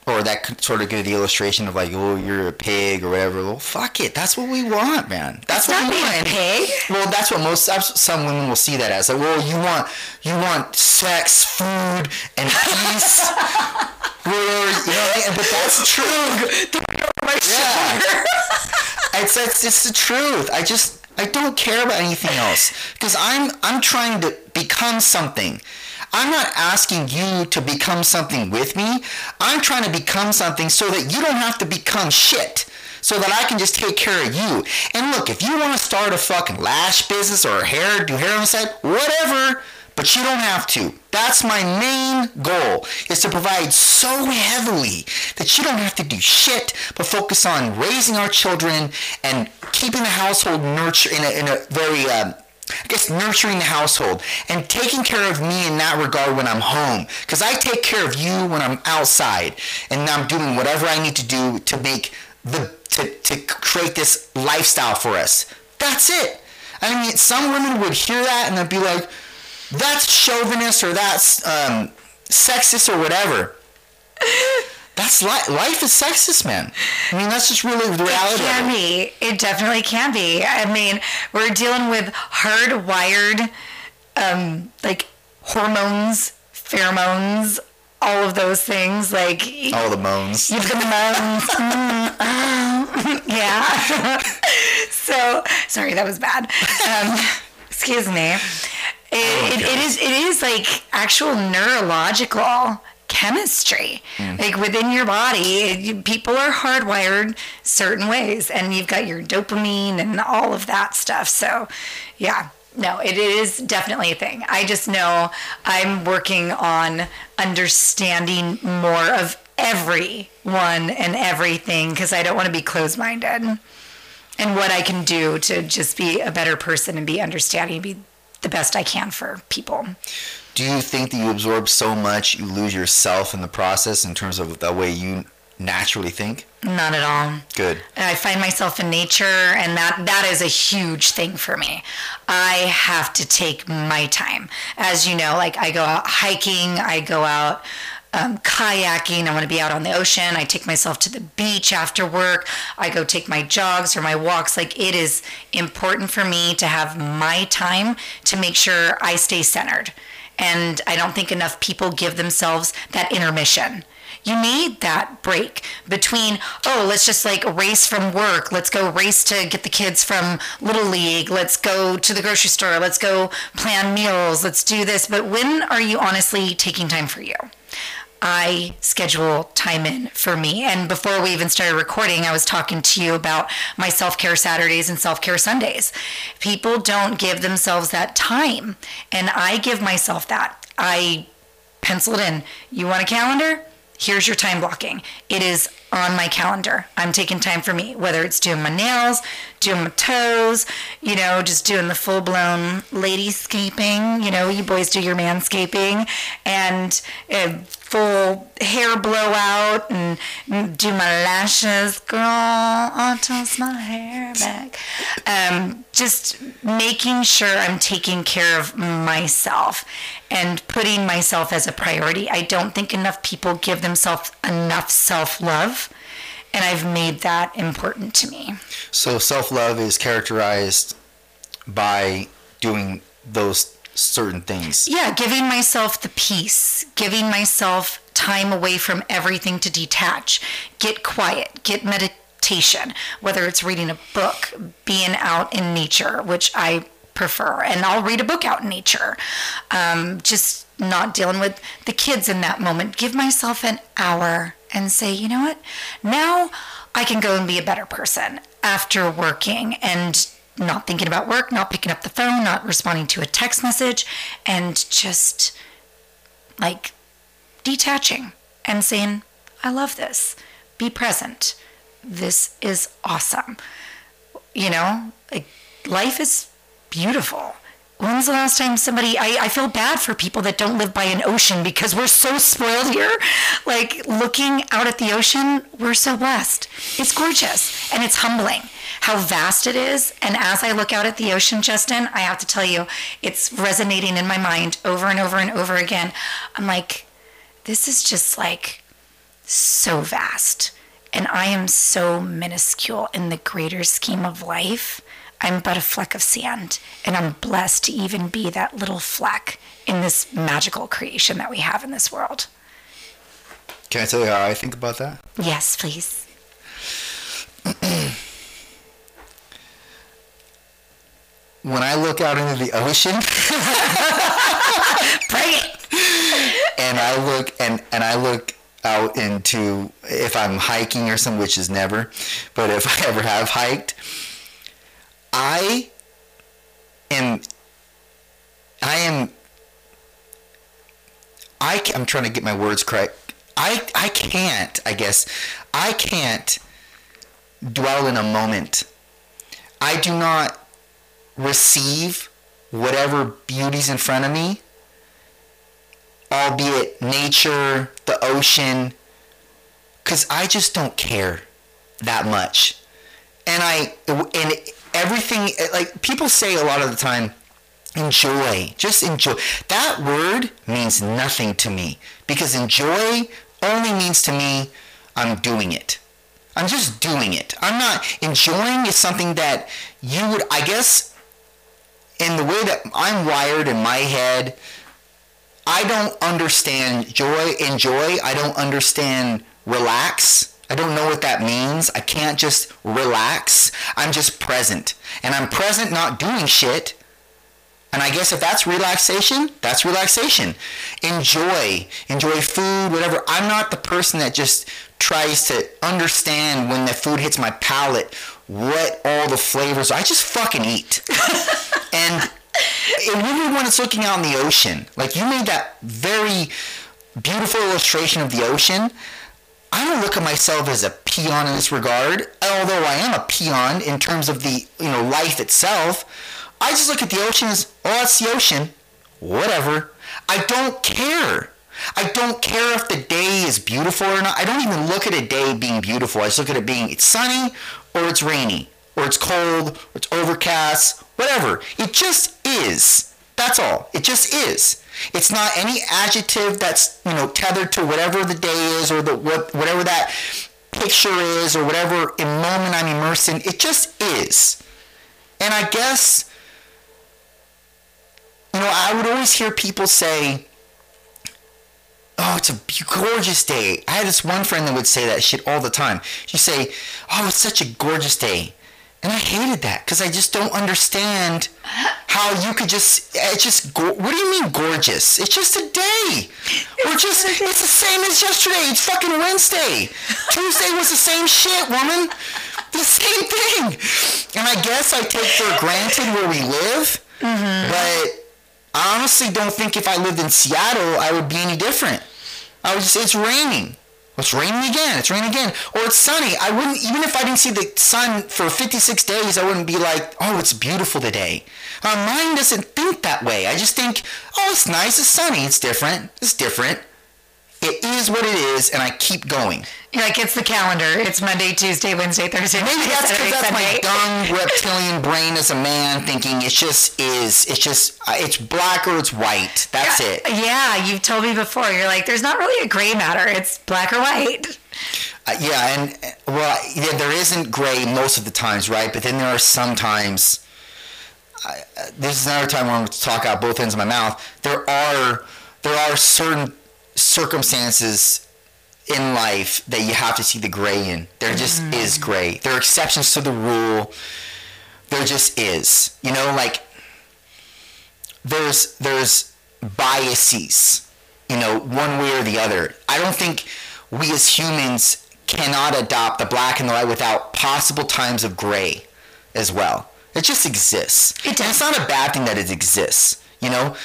or that could sort of give the illustration of like, oh, you're a pig or whatever. Well, fuck it. That's what we want, man. That's It's what not we being want. a pig. Well, that's what most some women will see that as. Like, well, you want you want sex, food, and peace. Whatever, you know, but that's true. Yeah. it's, it's it's the truth. I just I don't care about anything else because I'm I'm trying to become something. I'm not asking you to become something with me. I'm trying to become something so that you don't have to become shit. So that I can just take care of you. And look, if you want to start a fucking lash business or a hair, do hair on the side, whatever. But you don't have to. That's my main goal, is to provide so heavily that you don't have to do shit, but focus on raising our children and keeping the household nurture in a, in a very, um, I guess, nurturing the household and taking care of me in that regard when I'm home. Because I take care of you when I'm outside and I'm doing whatever I need to do to make the, to, to create this lifestyle for us. That's it. I mean, some women would hear that and they'd be like, that's chauvinist or that's um, sexist or whatever. That's li- life is sexist, man. I mean, that's just really the reality. It can be. It definitely can be. I mean, we're dealing with hardwired, um, like hormones, pheromones, all of those things. Like All the moans. You've got the moans. Mm, yeah. so sorry, that was bad. Um, excuse me. Oh it, it, it is it is like actual neurological chemistry. Mm. Like within your body it- people are hardwired certain ways and you've got your dopamine and all of that stuff. So yeah no it is definitely a thing. I just know i'm working on understanding more of everyone and everything because i don't want to be closed-minded. And what i can do to just be a better person and be understanding be the best i can for people Do you think that you absorb so much you lose yourself in the process in terms of the way you naturally think? not at all Good. And I find myself in nature, and that that is a huge thing for me. I have to take my time, as you know. Like I go out hiking, I go out um, kayaking. I want to be out on the ocean. I take myself to the beach after work. I go take my jogs or my walks. Like it is important for me to have my time to make sure I stay centered. And I don't think enough people give themselves that intermission. You need that break between, oh, let's just like race from work. Let's go race to get the kids from Little League. Let's go to the grocery store. Let's go plan meals. Let's do this. But when are you honestly taking time for you? I schedule time in for me. And before we even started recording, I was talking to you about my self care Saturdays and self care Sundays. People don't give themselves that time. And I give myself that. I penciled in. You want a calendar? Here's your time blocking. It is on my calendar. I'm taking time for me, whether it's doing my nails, doing my toes, you know, just doing the full blown ladyscaping. You know, you boys do your manscaping and uh, full hair blowout and do my lashes. Girl, I'll toss my hair back. Um, just making sure I'm taking care of myself and putting myself as a priority. I don't think enough people give themselves enough self love. And I've made that important to me. So self love is characterized by doing those certain things. Yeah, giving myself the peace, giving myself time away from everything to detach, get quiet, get meditation, whether it's reading a book, being out in nature, which I prefer, and I'll read a book out in nature. Um, just not dealing with the kids in that moment. Give myself an hour and say, you know what? Now I can go and be a better person after working and not thinking about work, not picking up the phone, not responding to a text message, and just like detaching and saying, I love this. Be present. This is awesome. You know, like life is beautiful. When's the last time somebody, I, I feel bad for people that don't live by an ocean because we're so spoiled here. Like looking out at the ocean, we're so blessed. It's gorgeous and it's humbling how vast it is. And as I look out at the ocean, Justin, I have to tell you, it's resonating in my mind over and over and over again. I'm like, this is just like so vast. And I am so minuscule in the greater scheme of life. I'm but a fleck of sand, and I'm blessed to even be that little fleck in this magical creation that we have in this world. Can I tell you how I think about that? Yes, please. when I look out into the ocean Bring it. and I look and and I look out into if I'm hiking or something, which is never, but if I ever have hiked, I am I am I I'm trying to get my words correct. I I can't, I guess. I can't dwell in a moment. I do not receive whatever beauty's in front of me albeit nature, the ocean, because I just don't care that much. And I, and everything, like people say a lot of the time, enjoy, just enjoy. That word means nothing to me because enjoy only means to me I'm doing it. I'm just doing it. I'm not enjoying is something that you would, I guess, in the way that I'm wired in my head, I don't understand joy, enjoy. I don't understand relax. I don't know what that means. I can't just relax. I'm just present. And I'm present not doing shit. And I guess if that's relaxation, that's relaxation. Enjoy. Enjoy food, whatever. I'm not the person that just tries to understand when the food hits my palate what all the flavors are. I just fucking eat. and and even when it's looking out in the ocean, like you made that very beautiful illustration of the ocean. I don't look at myself as a peon in this regard, although I am a peon in terms of the you know life itself. I just look at the ocean as, oh, that's the ocean. Whatever. I don't care. I don't care if the day is beautiful or not. I don't even look at a day being beautiful. I just look at it being it's sunny or it's rainy or it's cold or it's overcast, whatever. It just is. That's all. It just is. It's not any adjective that's you know tethered to whatever the day is or the what whatever that picture is or whatever moment I'm immersed in. It just is. And I guess you know I would always hear people say, "Oh, it's a gorgeous day." I had this one friend that would say that shit all the time. She'd say, "Oh, it's such a gorgeous day." And I hated that because I just don't understand how you could just, it's just, go- what do you mean gorgeous? It's just a day. Or just, it's the same as yesterday. It's fucking Wednesday. Tuesday was the same shit, woman. The same thing. And I guess I take for granted where we live, mm-hmm. but I honestly don't think if I lived in Seattle, I would be any different. I would just, it's raining. It's raining again. It's raining again. Or it's sunny. I wouldn't, even if I didn't see the sun for 56 days, I wouldn't be like, oh, it's beautiful today. My mind doesn't think that way. I just think, oh, it's nice. It's sunny. It's different. It's different. It is what it is, and I keep going. Like, it's the calendar. It's Monday, Tuesday, Wednesday, Thursday, Maybe that's because that's my dumb reptilian brain as a man thinking it just is. It's just, uh, it's black or it's white. That's it. Yeah, you've told me before. You're like, there's not really a gray matter. It's black or white. Uh, yeah, and uh, well, yeah, there isn't gray most of the times, right? But then there are sometimes. I, uh, this is another time when I'm going to talk out both ends of my mouth. There are there are certain circumstances in life that you have to see the gray in. There just mm-hmm. is gray. There are exceptions to the rule. There just is. You know, like there's there's biases, you know, one way or the other. I don't think we as humans cannot adopt the black and the white without possible times of gray as well. It just exists. It it's not a bad thing that it exists. You know,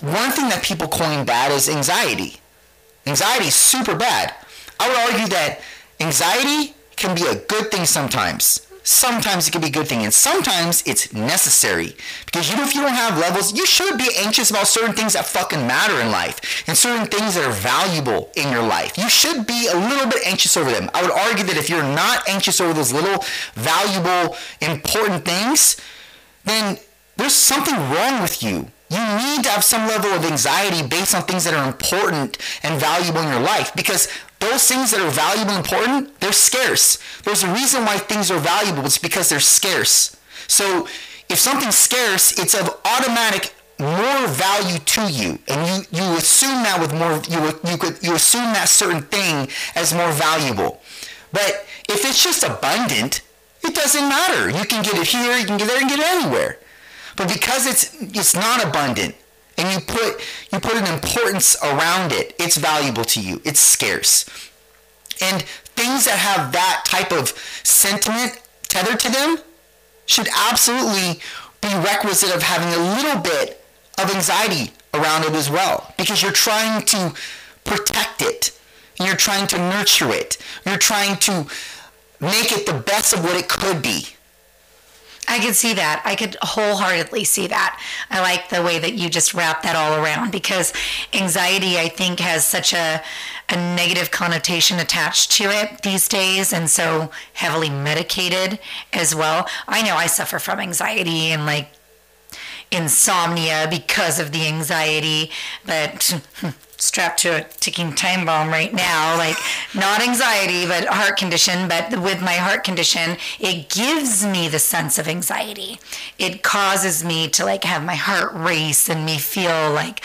one thing that people coin bad is anxiety. Anxiety is super bad. I would argue that anxiety can be a good thing sometimes. Sometimes it can be a good thing, and sometimes it's necessary. Because you know, if you don't have levels, you should be anxious about certain things that fucking matter in life and certain things that are valuable in your life. You should be a little bit anxious over them. I would argue that if you're not anxious over those little valuable, important things, then there's something wrong with you. You need to have some level of anxiety based on things that are important and valuable in your life because those things that are valuable and important, they're scarce. There's a reason why things are valuable. It's because they're scarce. So if something's scarce, it's of automatic more value to you, and you you assume that with more you you could you assume that certain thing as more valuable. But if it's just abundant, it doesn't matter. You can get it here, you can get there, and get it anywhere. But because it's it's not abundant and you put you put an importance around it, it's valuable to you. It's scarce. And things that have that type of sentiment tethered to them should absolutely be requisite of having a little bit of anxiety around it as well because you're trying to protect it. You're trying to nurture it. You're trying to make it the best of what it could be. I could see that. I could wholeheartedly see that. I like the way that you just wrap that all around because anxiety, I think, has such a, a negative connotation attached to it these days and so heavily medicated as well. I know I suffer from anxiety and like insomnia because of the anxiety, but strapped to a ticking time bomb right now like not anxiety but heart condition but with my heart condition it gives me the sense of anxiety. It causes me to like have my heart race and me feel like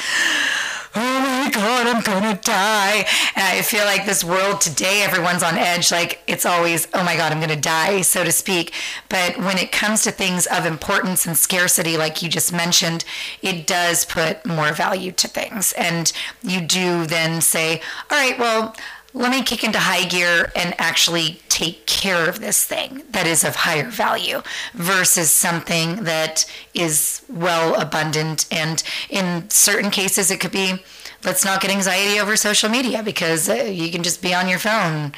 oh my god i'm gonna die. And i feel like this world today everyone's on edge like it's always oh my god i'm gonna die so to speak. But when it comes to things of importance and scarcity like you just mentioned it does put more value to things. And you do then say all right well let me kick into high gear and actually take care of this thing that is of higher value versus something that is well abundant. And in certain cases, it could be let's not get anxiety over social media because uh, you can just be on your phone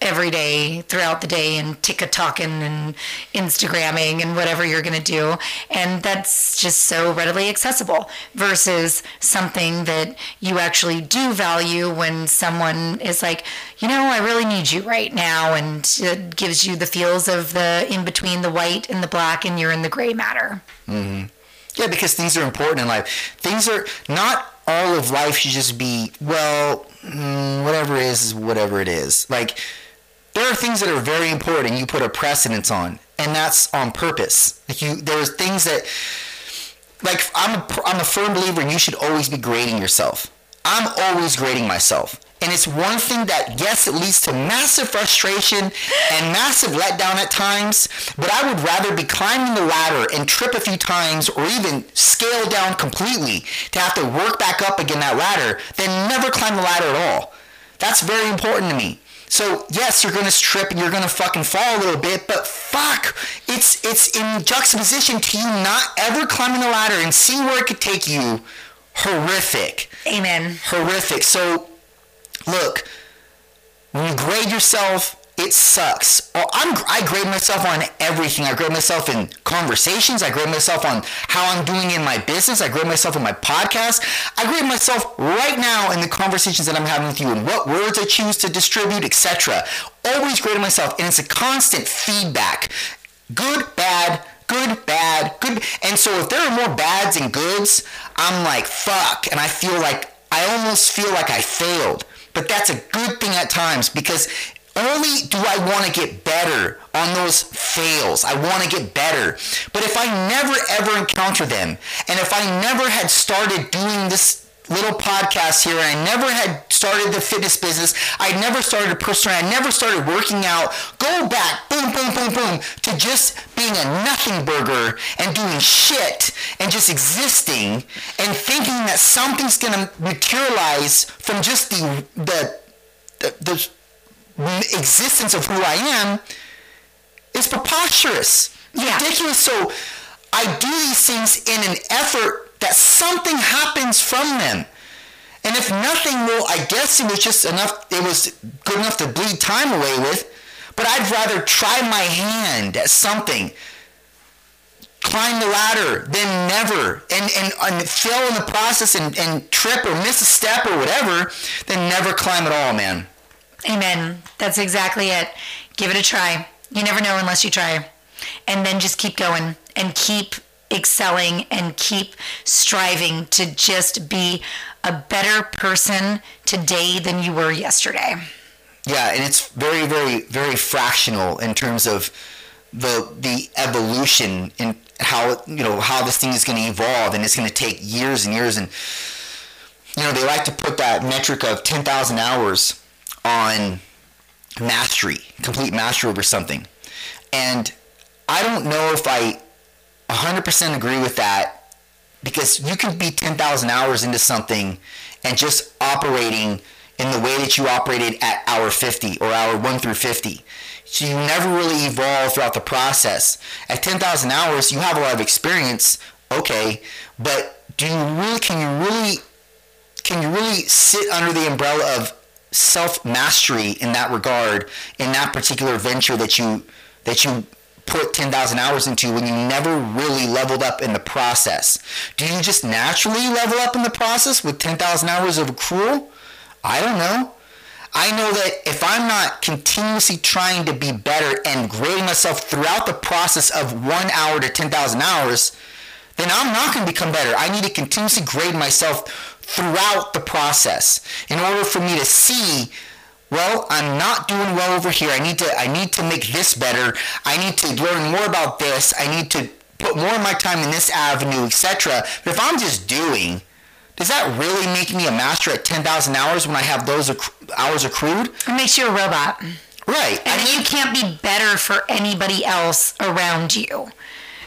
every day throughout the day and TikToking and Instagramming and whatever you're going to do. And that's just so readily accessible versus something that you actually do value when someone is like, you know, I really need you right now. And it gives you the feels of the in between the white and the black and you're in the gray matter. Mm-hmm. Yeah, because things are important in life. Things are not all of life should just be, well, mm, whatever it is, is whatever it is. Like, there are things that are very important you put a precedence on and that's on purpose. Like you there's things that like I'm a, I'm a firm believer and you should always be grading yourself. I'm always grading myself and it's one thing that yes it leads to massive frustration and massive letdown at times but i would rather be climbing the ladder and trip a few times or even scale down completely to have to work back up again that ladder than never climb the ladder at all that's very important to me so yes, you're gonna strip and you're gonna fucking fall a little bit, but fuck, it's it's in juxtaposition to you not ever climbing the ladder and seeing where it could take you. Horrific. Amen. Horrific. So look, when you grade yourself it sucks. Oh, I'm, I grade myself on everything. I grade myself in conversations. I grade myself on how I'm doing in my business. I grade myself in my podcast. I grade myself right now in the conversations that I'm having with you and what words I choose to distribute, etc. Always grading myself, and it's a constant feedback. Good, bad, good, bad, good. And so if there are more bads and goods, I'm like, fuck. And I feel like, I almost feel like I failed. But that's a good thing at times because only do I want to get better on those fails. I want to get better. But if I never ever encounter them, and if I never had started doing this little podcast here, and I never had started the fitness business, I never started a personal, I never started working out, go back, boom, boom, boom, boom, to just being a nothing burger and doing shit and just existing and thinking that something's going to materialize from just the, the, the, the existence of who I am is preposterous. Yeah. Ridiculous. So I do these things in an effort that something happens from them. And if nothing, well, I guess it was just enough, it was good enough to bleed time away with. But I'd rather try my hand at something, climb the ladder, than never, and, and, and fail in the process and, and trip or miss a step or whatever, than never climb at all, man. Amen. That's exactly it. Give it a try. You never know unless you try. And then just keep going and keep excelling and keep striving to just be a better person today than you were yesterday. Yeah, and it's very, very, very fractional in terms of the the evolution and how you know how this thing is going to evolve, and it's going to take years and years. And you know they like to put that metric of ten thousand hours on mastery, complete mastery over something. And I don't know if I 100% agree with that because you can be 10,000 hours into something and just operating in the way that you operated at hour 50 or hour 1 through 50. So you never really evolve throughout the process. At 10,000 hours, you have a lot of experience, okay, but do you really can you really can you really sit under the umbrella of self mastery in that regard in that particular venture that you that you put 10,000 hours into when you never really leveled up in the process? Do you just naturally level up in the process with 10,000 hours of accrual? I don't know. I know that if I'm not continuously trying to be better and grading myself throughout the process of one hour to 10,000 hours, then I'm not going to become better. I need to continuously grade myself throughout the process in order for me to see well i'm not doing well over here i need to i need to make this better i need to learn more about this i need to put more of my time in this avenue etc but if i'm just doing does that really make me a master at 10,000 hours when I have those hours accrued? It makes you a robot. Right. And then you can't be better for anybody else around you.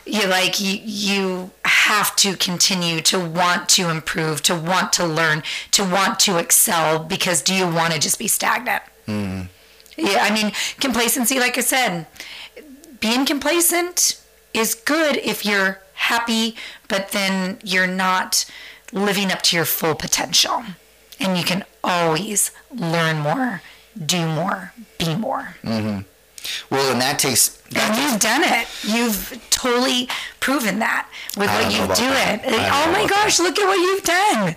You like you you have to continue to want to improve, to want to learn, to want to excel because do you want to just be stagnant? Mm-hmm. Yeah, I mean, complacency like I said, being complacent is good if you're happy, but then you're not living up to your full potential. And you can always learn more, do more, be more. Well, and that takes. And you've done it. You've totally proven that with what you do that. it. Oh my gosh, look at what you've done.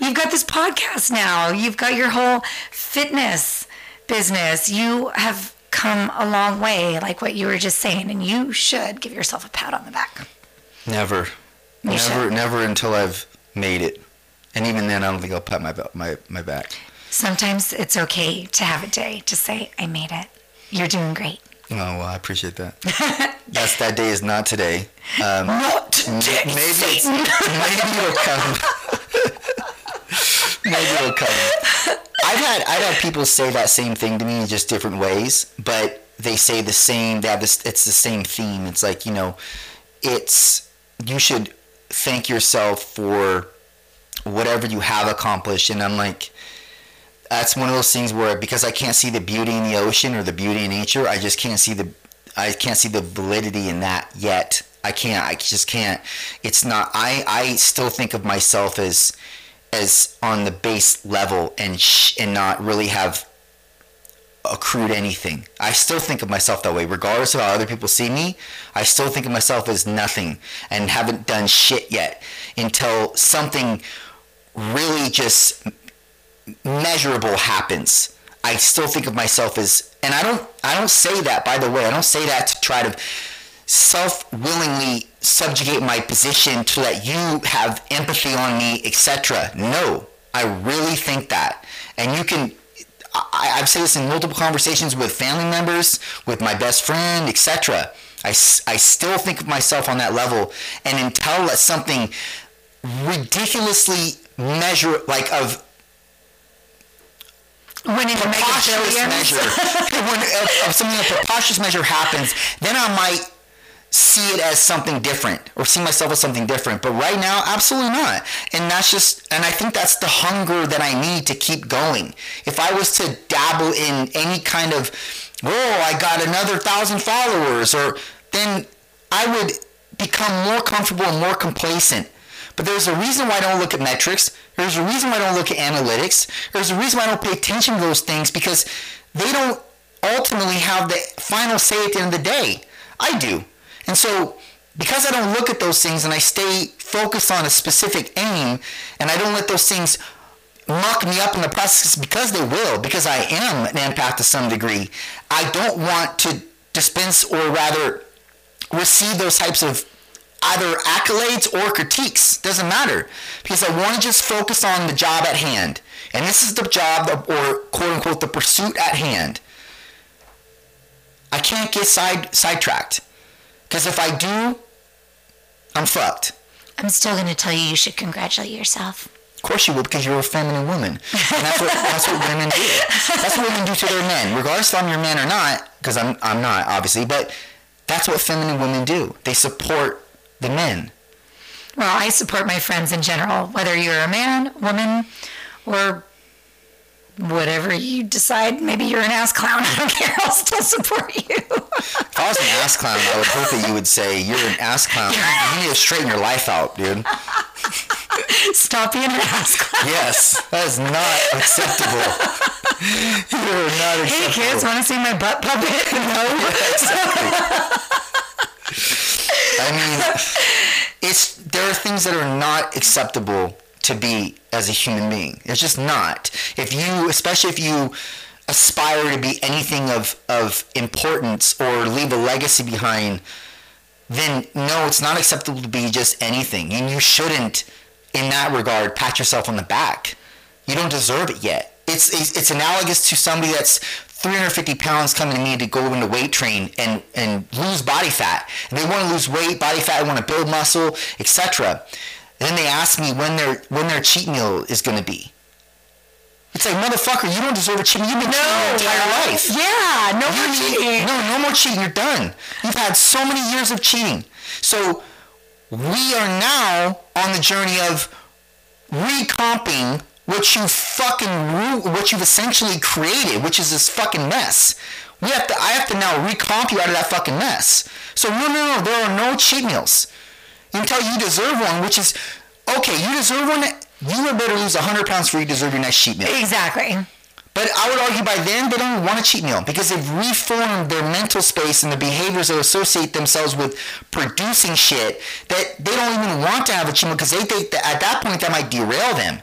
You've got this podcast now. You've got your whole fitness business. You have come a long way, like what you were just saying, and you should give yourself a pat on the back. Never. You never, should. never until I've made it. And even then, I don't think I'll pat my, my, my back. Sometimes it's okay to have a day to say, I made it. You're doing great. Oh, well, I appreciate that. That's, that day is not today. Um, Not today, maybe, it's, Satan. maybe it'll come. maybe it'll come. I've had I've had people say that same thing to me in just different ways, but they say the same. They have this. It's the same theme. It's like you know, it's you should thank yourself for whatever you have accomplished, and I'm like. That's one of those things where because I can't see the beauty in the ocean or the beauty in nature, I just can't see the I can't see the validity in that yet. I can't. I just can't. It's not. I I still think of myself as as on the base level and sh- and not really have accrued anything. I still think of myself that way, regardless of how other people see me. I still think of myself as nothing and haven't done shit yet until something really just measurable happens. I still think of myself as, and I don't, I don't say that. By the way, I don't say that to try to self-willingly subjugate my position to let you have empathy on me, etc. No, I really think that, and you can. I, I've said this in multiple conversations with family members, with my best friend, etc. I, I still think of myself on that level, and until something ridiculously measure like of The mega preposterous measure, when if, if something a preposterous measure happens, then I might see it as something different or see myself as something different. But right now, absolutely not. And that's just, and I think that's the hunger that I need to keep going. If I was to dabble in any kind of, oh, I got another thousand followers, or then I would become more comfortable and more complacent. But there's a reason why I don't look at metrics. There's a reason why I don't look at analytics. There's a reason why I don't pay attention to those things because they don't ultimately have the final say at the end of the day. I do. And so because I don't look at those things and I stay focused on a specific aim and I don't let those things muck me up in the process because they will, because I am an empath to some degree, I don't want to dispense or rather receive those types of either accolades or critiques. Doesn't matter. Because I want to just focus on the job at hand. And this is the job of- or quote unquote the pursuit at hand. I can't get side sidetracked. Because if I do, I'm fucked. I'm still going to tell you you should congratulate yourself. Of course you will, because you're a feminine woman. And that's what, that's what women do. That's what women do to their men. Regardless if I'm your man or not, because I'm, I'm not, obviously, but that's what feminine women do. They support the men. Well, I support my friends in general, whether you're a man, woman, or whatever you decide. Maybe you're an ass clown. I don't care. I'll still support you. If I was an ass clown, I would hope that you would say, You're an ass clown. You need to straighten your life out, dude. Stop being an ass clown. Yes, that is not acceptable. You're not acceptable. Hey kids, want to see my butt puppet? No. I mean, it's there are things that are not acceptable to be as a human being. It's just not. If you, especially if you aspire to be anything of of importance or leave a legacy behind, then no, it's not acceptable to be just anything, and you shouldn't, in that regard, pat yourself on the back. You don't deserve it yet. It's it's, it's analogous to somebody that's 350 pounds coming to me to go into weight train and, and lose body fat. And they want to lose weight, body fat, they want to build muscle, etc. Then they ask me when their when their cheat meal is going to be. It's like motherfucker, you don't deserve a cheat meal. You've been cheating your entire life. Yeah, no You more need- cheating. No, no more cheating. You're done. You've had so many years of cheating. So we are now on the journey of recomping what you fucking what you've essentially created, which is this fucking mess. We have to. I have to now recomp you out of that fucking mess. So no, no, no. There are no cheat meals until you deserve one, which is okay. You deserve one. You had better lose 100 pounds before you deserve your next cheat meal. Exactly. But I would argue by then they don't want a cheat meal because they've reformed their mental space and the behaviors that associate themselves with producing shit that they don't even want to have a cheat meal because they think that at that point that might derail them.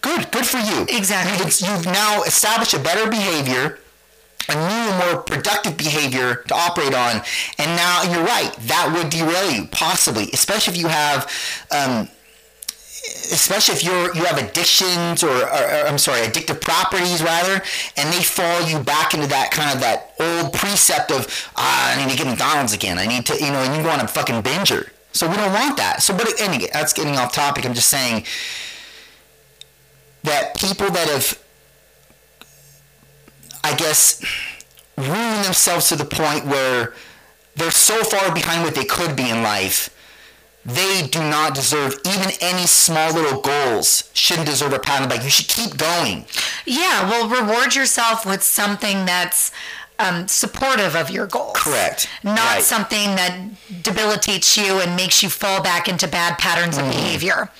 Good, good for you. Exactly. You've, you've now established a better behavior, a new, more productive behavior to operate on, and now you're right. That would derail you, possibly, especially if you have. Um, especially if you're you have addictions or, or, or I'm sorry, addictive properties rather, and they fall you back into that kind of that old precept of ah, I need to get McDonald's again. I need to, you know, and you go on a fucking binger. So we don't want that. So, but anyway, that's getting off topic. I'm just saying that people that have, I guess, ruined themselves to the point where they're so far behind what they could be in life they do not deserve even any small little goals shouldn't deserve a pat on the back you should keep going Yeah, well, reward yourself with something that's um, supportive of your goals. Correct. Not Right. something that debilitates you and makes you fall back into bad patterns of behavior.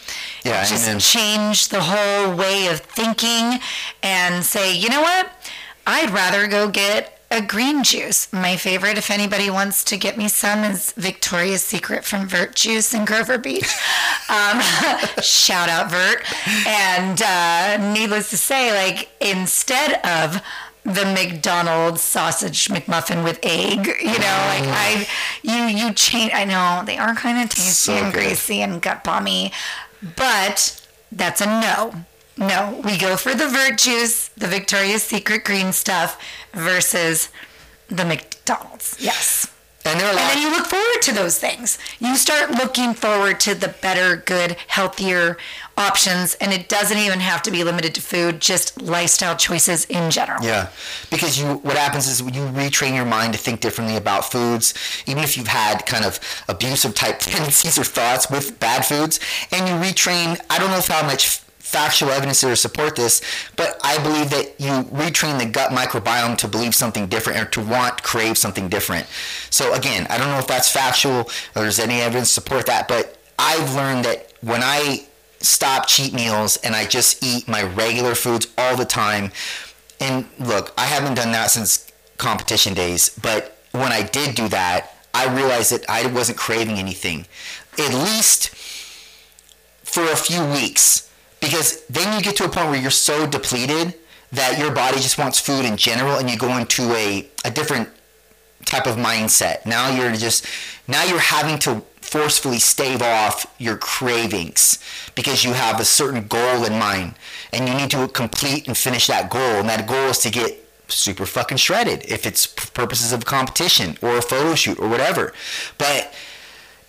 Yeah, Just amen. change the whole way of thinking and say, you know what? I'd rather go get a green juice. My favorite, if anybody wants to get me some, is Victoria's Secret from Vert Juice in Grover Beach. Um, shout out Vert. And uh, needless to say, like instead of the McDonald's sausage McMuffin with egg, you know, like I, you you change. I know they are kind of tasty So and good. greasy and gut bomby, but that's a no. No, we go for the Juice, the Victoria's Secret green stuff, versus the McDonald's. Yes. and And then you look forward to those things. You start looking forward to the better, good, healthier options, and it doesn't even have to be limited to food, just lifestyle choices in general. Yeah, because you what happens is you retrain your mind to think differently about foods, even if you've had kind of abusive type tendencies or thoughts with bad foods, and you retrain. I don't know how much factual evidence there to support this, but I believe that you retrain the gut microbiome to believe something different or to want, crave something different. So again, I don't know if that's factual or there's any evidence to support that, but I've learned that when I stop cheat meals and I just eat my regular foods all the time, and look, I haven't done that since competition days, but when I did do that, I realized that I wasn't craving anything. At least for a few weeks. Because then you get to a point where you're so depleted that your body just wants food in general and you go into a, a different type of mindset. Now you're just now you're having to forcefully stave off your cravings because you have a certain goal in mind and you need to complete and finish that goal and that goal is to get super fucking shredded if it's purposes of competition or a photo shoot or whatever. But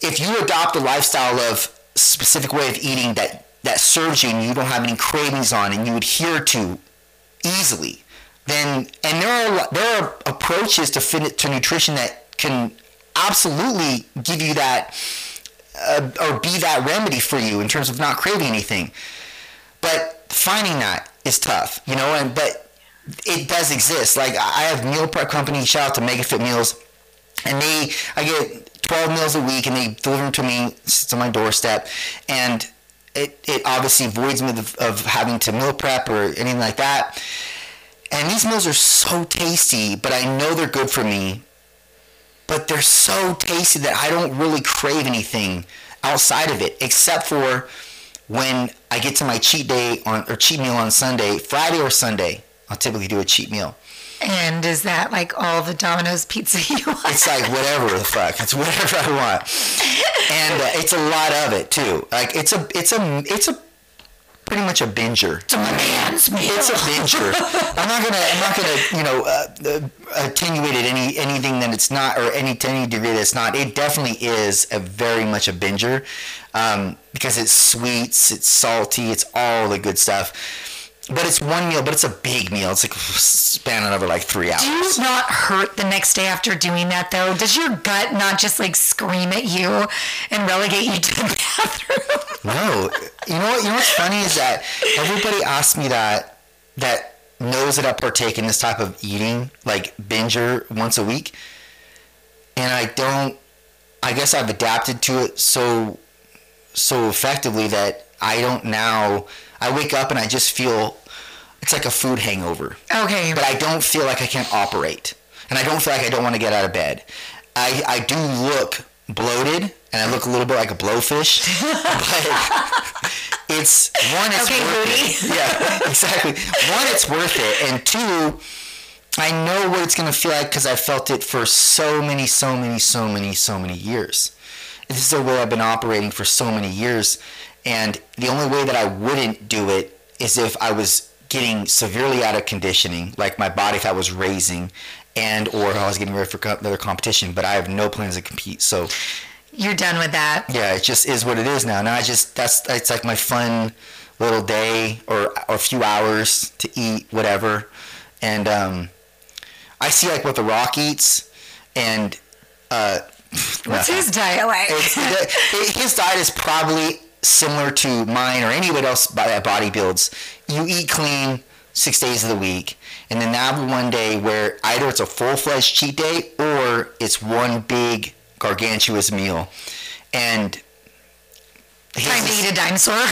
if you adopt a lifestyle of specific way of eating that that serves you and you don't have any cravings on and you adhere to easily, then and there are there are approaches to fit to nutrition that can absolutely give you that uh, or be that remedy for you in terms of not craving anything. But finding that is tough, you know. And but it does exist. Like I have meal prep company. Shout out to MegaFit Meals, and they I get 12 meals a week, and they deliver them to me to my doorstep, and it it obviously voids me of, of having to meal prep or anything like that. And these meals are so tasty, but I know they're good for me. But they're so tasty that I don't really crave anything outside of it, except for when I get to my cheat day on or cheat meal on Sunday, Friday or Sunday. I'll typically do a cheat meal. And is that like all the Domino's pizza you want? It's like whatever the fuck. It's whatever I want, and uh, it's a lot of it too. Like it's a it's a it's a pretty much a binger. It's a man's meal. It's a binger. I'm not gonna I'm not gonna you know uh, uh, attenuate it any anything that it's not or any to any degree that it's not. It definitely is a very much a binger um, because it's sweets, it's salty, it's all the good stuff. But it's one meal, but it's a big meal. It's like spanning over like three hours. Do you not hurt the next day after doing that though? Does your gut not just like scream at you and relegate you to the bathroom? No, you know what? You know what's funny is that everybody asks me that that knows that I partake in this type of eating, like binger once a week, and I don't. I guess I've adapted to it so so effectively that I don't now. I wake up and I just feel it's like a food hangover. Okay. But I don't feel like I can't operate, and I don't feel like I don't want to get out of bed. I I do look bloated and I look a little bit like a blowfish, but it's one, it's Okay, worth Rudy. it. Yeah, exactly. One, it's worth it, and two, I know what it's gonna feel like because I felt it for so many, so many, so many, so many years. This is the way I've been operating for so many years, and the only way that I wouldn't do it is if I was getting severely out of conditioning, like my body fat was raising, and or I was getting ready for another competition. But I have no plans to compete, so You're done with that. yeah, it just is what it is now. Now I just that's it's like my fun little day or or a few hours to eat whatever, and um, I see like what the Rock eats, and uh, What's his diet like? his diet is probably similar to mine or anybody else by- that bodybuilds. You eat clean six days of the week, and then have one day where either it's a full fledged cheat day or it's one big gargantuous meal, and. his Trying to is- eat a dinosaur.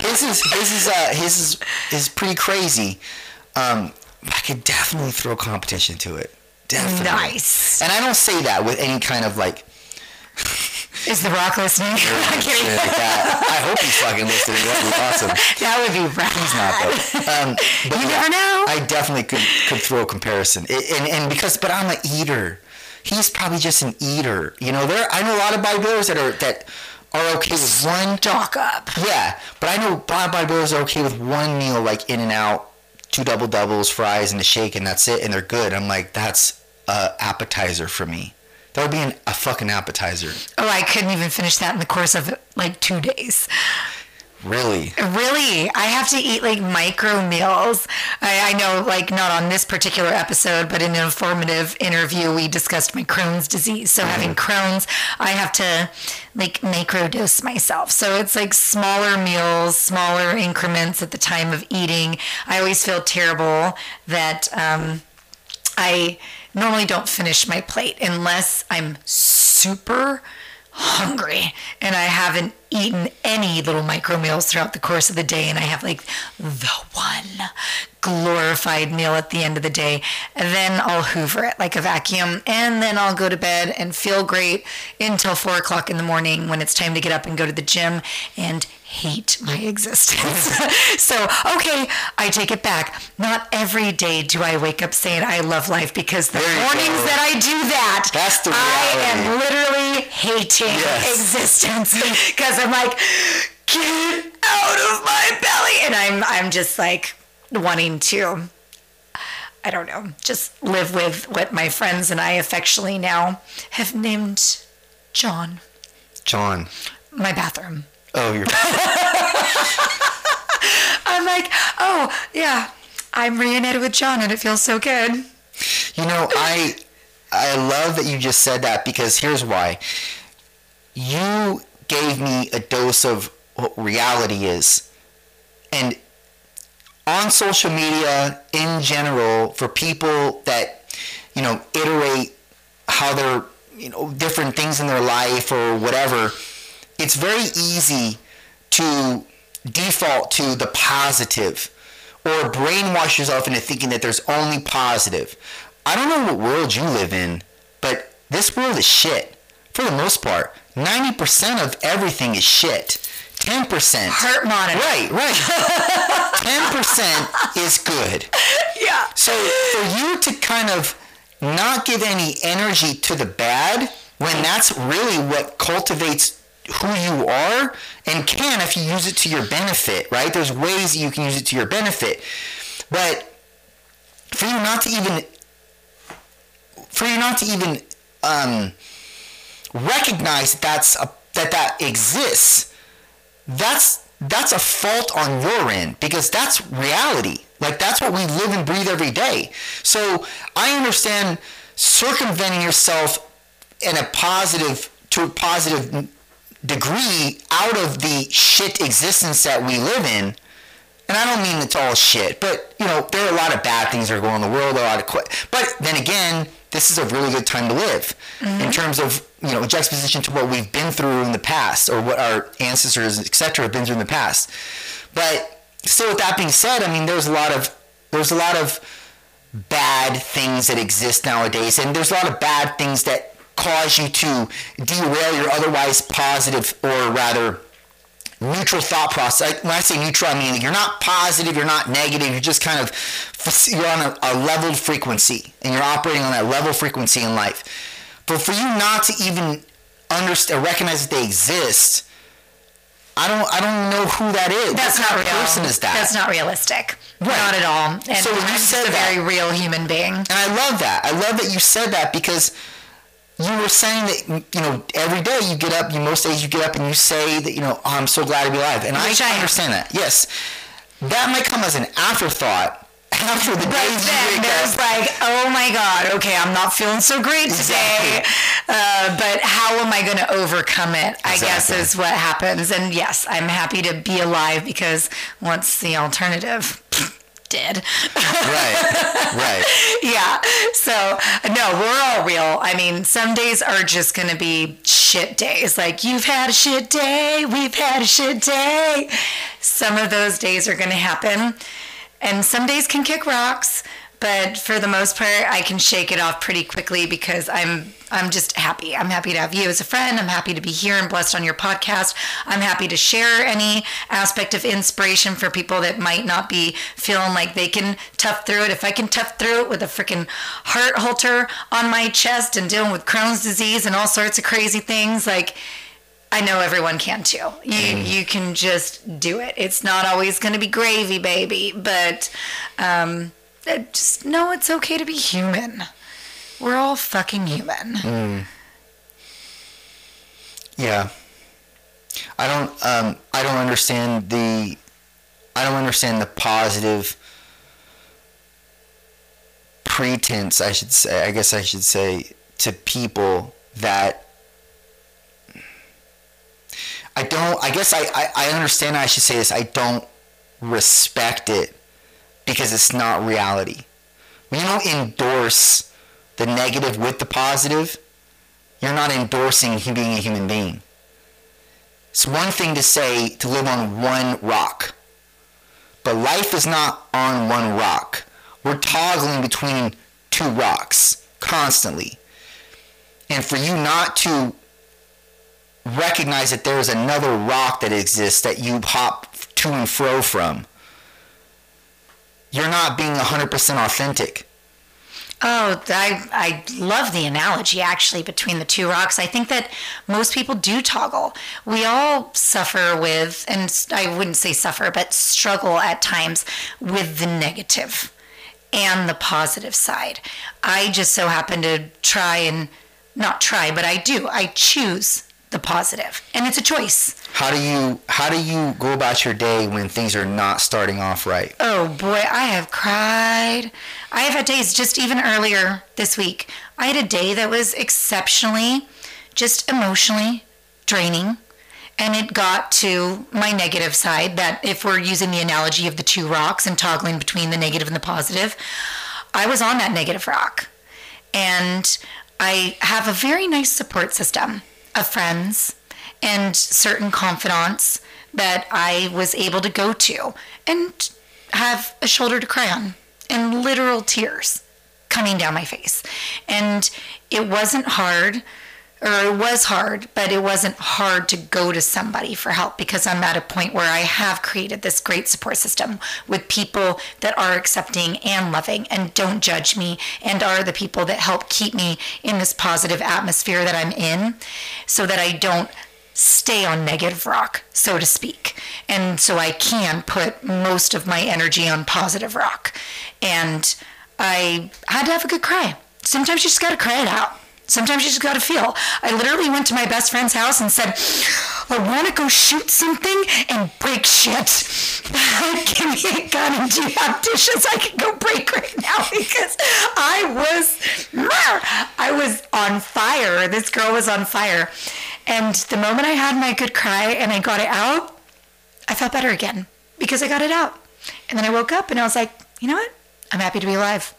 his is his is uh, his is is pretty crazy. Um, I could definitely throw competition to it. Definitely. nice. And I don't say that with any kind of like Is The Rock listening? I'm kidding. I hope he's fucking listening. That'd be awesome. That would be rad. He's not though. Um, but You never know. I definitely could could throw a comparison, It- and and because but I'm an eater. He's probably just an eater. You know, there I know a lot of bodybuilders that are that are okay with one Stock up. Yeah, but I know bodybuilders are okay with one meal, like In-N-Out, two double doubles, fries, and a shake, and that's it, and they're good. I'm like, that's a appetizer for me. That would be an, a fucking appetizer. Oh, I couldn't even finish that in the course of like two days. Really? Really, I have to eat like micro meals. I, I know, like not on this particular episode, but in an informative interview, we discussed my Crohn's disease. So having Crohn's, I have to like microdose myself. So it's like smaller meals, smaller increments at the time of eating. I always feel terrible that um, I normally don't finish my plate unless I'm super hungry and I haven't eaten any little micro meals throughout the course of the day and I have like the one glorified meal at the end of the day. And then I'll hoover it like a vacuum and then I'll go to bed and feel great until four o'clock in the morning when it's time to get up and go to the gym and hate my existence. so, okay, I take it back. Not every day do I wake up saying I love life because the There mornings that I do that, That's the I am literally hating Yes. existence because I'm like, get out of my belly, and I'm I'm just like wanting to. I don't know, just live with what my friends and I affectionately now have named John, John. my bathroom. Oh, you're. I'm like, oh yeah, I'm reunited with John, and it feels so good. You know, I I love that you just said that because here's why. you gave me a dose of what reality is. And on social media in general, for people that, you know, iterate how they're, you know, different things in their life or whatever, it's very easy to default to the positive or brainwash yourself into thinking that there's only positive. I don't know what world you live in, but this world is shit for the most part. 90% of everything is shit. 10%. Heart monitor. Right, right. 10% is good. Yeah. So for you to kind of not give any energy to the bad when that's really what cultivates who you are and can if you use it to your benefit, right? There's ways that you can use it to your benefit. But for you not to even for you not to even um, recognize that that's a, that that exists, that's that's a fault on your end because that's reality. Like that's what we live and breathe every day. So I understand circumventing yourself in a positive to a positive degree out of the shit existence that we live in. And I don't mean it's all shit, but you know there are a lot of bad things that are going on in the world. A lot of, qu- but then again, this is a really good time to live mm-hmm. in terms of you know juxtaposition to what we've been through in the past or what our ancestors etc have been through in the past but still with that being said i mean there's a lot of there's a lot of bad things that exist nowadays and there's a lot of bad things that cause you to derail your otherwise positive or rather neutral thought process. When I say neutral, I mean you're not positive, you're not negative, you're just kind of you're on a, a leveled frequency and you're operating on that level frequency in life. But for you not to even understand, recognize that they exist, I don't, I don't know who that is. That's what not real. person is that? That's not realistic. Right. Not at all. And So when you I'm said a that- very real human being. And I love that. I love that you said that because you were saying that you know every day you get up, you most days you get up and you say that you know oh, I'm so glad to be alive, and Which I I understand that. Yes, that might come as an afterthought after the day days then there's like, oh my God, okay, I'm not feeling so great today. Exactly. Uh, but how am I going to overcome it? I guess is what happens. And yes, I'm happy to be alive because what's the alternative? Dead. right, right. yeah. So, no, we're all real. I mean, some days are just going to be shit days. Like, you've had a shit day, we've had a shit day. Some of those days are going to happen. And some days can kick rocks, but for the most part, I can shake it off pretty quickly because I'm I'm just happy. I'm happy to have you as a friend. I'm happy to be here and blessed on your podcast. I'm happy to share any aspect of inspiration for people that might not be feeling like they can tough through it. If I can tough through it with a freaking heart Holter on my chest and dealing with Crohn's disease and all sorts of crazy things, like I know everyone can too. You you can just do it. It's not always going to be gravy, baby, but um, just know it's okay to be human. We're all fucking human. Yeah. I don't um I don't understand the I don't understand the positive pretense I should say I guess I should say to people that I don't I guess I, I, I understand I should say this I don't respect it because it's not reality. When you don't endorse the negative with the positive, you're not endorsing being a human being. It's one thing to say to live on one rock, but life is not on one rock. We're toggling between two rocks constantly. And for you not to recognize that there is another rock that exists that you hop to and fro from, you're not being 100% authentic. Oh, I, I love the analogy actually between the two rocks. I think that most people do toggle. We all suffer with, and I wouldn't say suffer, but struggle at times with the negative and the positive side. I just so happen to try and not try, but I do. I choose the positive, and it's a choice. How do you how do you go about your day when things are not starting off right? Oh boy, I have cried. I have had days just even earlier this week. I had a day that was exceptionally, just emotionally draining and it got to my negative side that if we're using the analogy of the two rocks and toggling between the negative and the positive i was on that negative rock and i have a very nice support system of friends and certain confidants that i was able to go to and have a shoulder to cry on and literal tears coming down my face. And it wasn't hard or it was hard, but it wasn't hard to go to somebody for help because I'm at a point where I have created this great support system with people that are accepting and loving and don't judge me and are the people that help keep me in this positive atmosphere that I'm in so that I don't stay on negative rock, so to speak. And so I can put most of my energy on positive rock. And I had to have a good cry. Sometimes you just got to cry it out. Sometimes you just got to feel. I literally went to my best friend's house and said, I want to go shoot something and break shit. Give me a gun and do you have dishes I can go break right now because I was, I was on fire. This girl was on fire. And the moment I had my good cry and I got it out, I felt better again because I got it out. And then I woke up and I was like, you know what? I'm happy to be alive.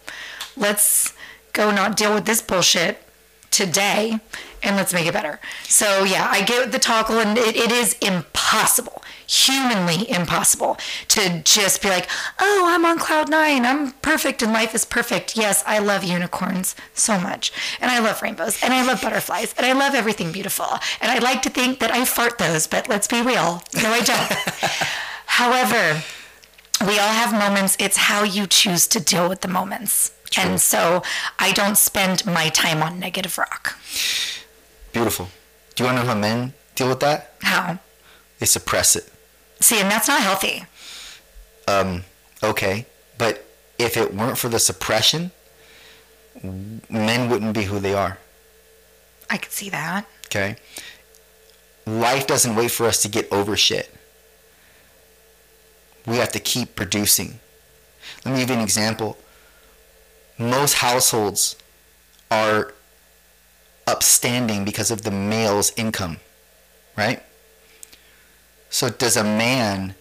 Let's go not deal with this bullshit today and let's make it better. So yeah, I get the toggle and it, it is impossible, humanly impossible to just be like, oh, I'm on cloud nine. I'm perfect and life is perfect. Yes, I love unicorns so much. And I love rainbows and I love butterflies and I love everything beautiful. And I like to think that I fart those, but let's be real. No, I don't. However, we all have moments. It's how you choose to deal with the moments. True. And so I don't spend my time on negative rock. Beautiful. Do you want to know how men deal with that? How? They suppress it. See, and that's not healthy. Um, okay. But if it weren't for the suppression, men wouldn't be who they are. I could see that. Okay. Life doesn't wait for us to get over shit. We have to keep producing. Let me give you an example most households are upstanding because of the male's income, right? So does a man,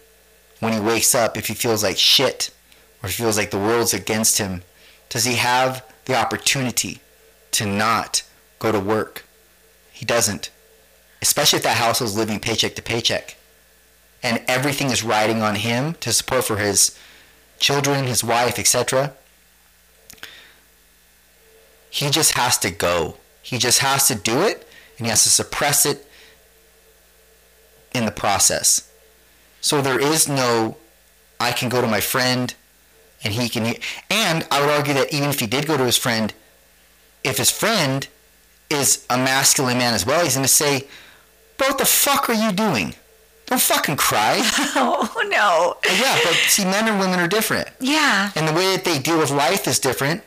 when he wakes up, if he feels like shit or feels like the world's against him, does he have the opportunity to not go to work? He doesn't. Especially if that household is living paycheck to paycheck. And everything is riding on him to support for his children, his wife, etc. He just has to go. He just has to do it and he has to suppress it in the process. So there is no, I can go to my friend and he can, and I would argue that even if he did go to his friend, if his friend is a masculine man as well, he's going to say, Bro, what the fuck are you doing? Don't fucking cry. Oh, no. Yeah, but see, men and women are different. Yeah. And the way that they deal with life is different.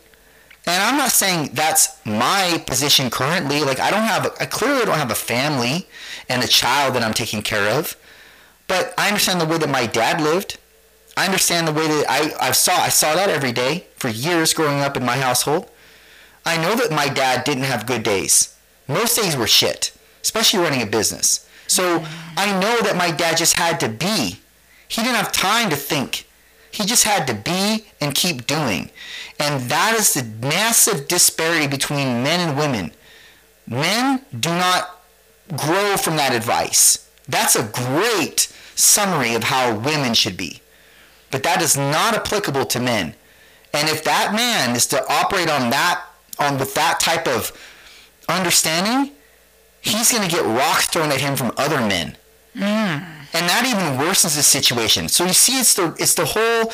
And I'm not saying that's my position currently. Like I don't have, I clearly don't have a family and a child that I'm taking care of. But I understand the way that my dad lived. I understand the way that I, I saw, I saw that every day for years growing up in my household. I know that my dad didn't have good days. Most days were shit, especially running a business. So I know that my dad just had to be. He didn't have time to think. He just had to be and keep doing. And that is the massive disparity between men and women. Men do not grow from that advice. That's a great summary of how women should be. But that is not applicable to men. And if that man is to operate on that on with that type of understanding, he's going to get rocks thrown at him from other men. Mm. And that even worsens the situation. So you see it's the it's the whole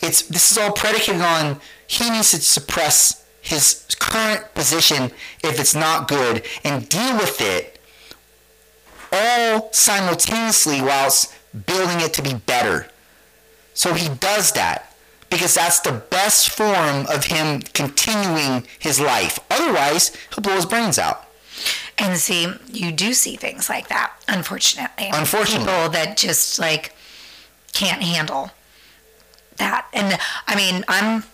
it's this is all predicated on he needs to suppress his current position if it's not good and deal with it all simultaneously whilst building it to be better. So he does that because that's the best form of him continuing his life. Otherwise, he'll blow his brains out. And see, you do see things like that, unfortunately. Unfortunately. People that just like can't handle that. And I mean, I'm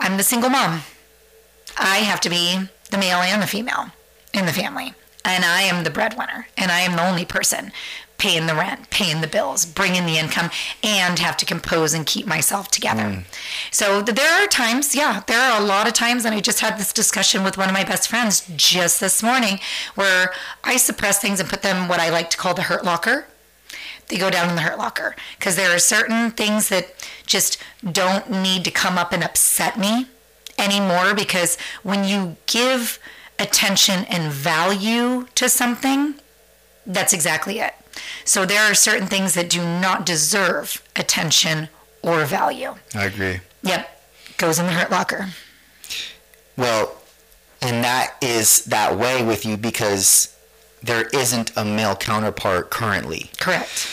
I'm the single mom. I have to be the male and the female in the family. and I am the breadwinner, and I am the only person paying the rent, paying the bills, bringing the income, and have to compose and keep myself together. Mm. So there are times, yeah, there are a lot of times, and I just had this discussion with one of my best friends just this morning where I suppress things and put them what I like to call the hurt locker. They go down in the hurt locker because there are certain things that just don't need to come up and upset me anymore because when you give attention and value to something, that's exactly it. So there are certain things that do not deserve attention or value. I agree. Yep. Goes in the hurt locker. Well, and that is that way with you because there isn't a male counterpart currently. Correct.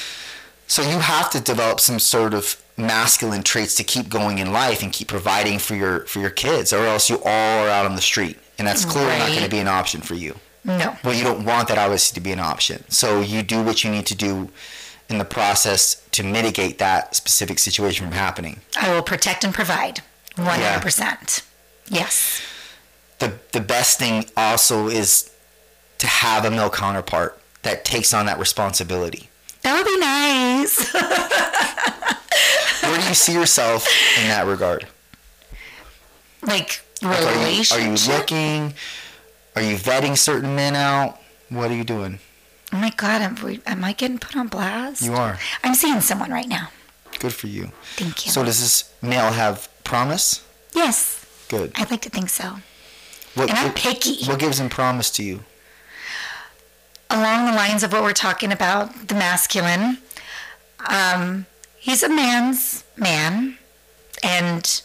So you have to develop some sort of masculine traits to keep going in life and keep providing for your for your kids or else you all are out on the street and that's clearly right. not going to be an option for you. No. Well, you don't want that obviously to be an option. So you do what you need to do in the process to mitigate that specific situation from happening. I will protect and provide 100%. Yes. The the best thing also is to have a male counterpart that takes on that responsibility. That would be nice. Where do you see yourself in that regard? Like relationship? Are you, are you looking? Are you vetting certain men out? What are you doing? Oh my God, am, am I getting put on blast? You are. I'm seeing someone right now. Good for you. Thank you. So does this male have promise? Yes. Good. I'd like to think so. What, and I'm picky. What gives him promise to you? Along the lines of what we're talking about, the masculine. Um, he's a man's man, and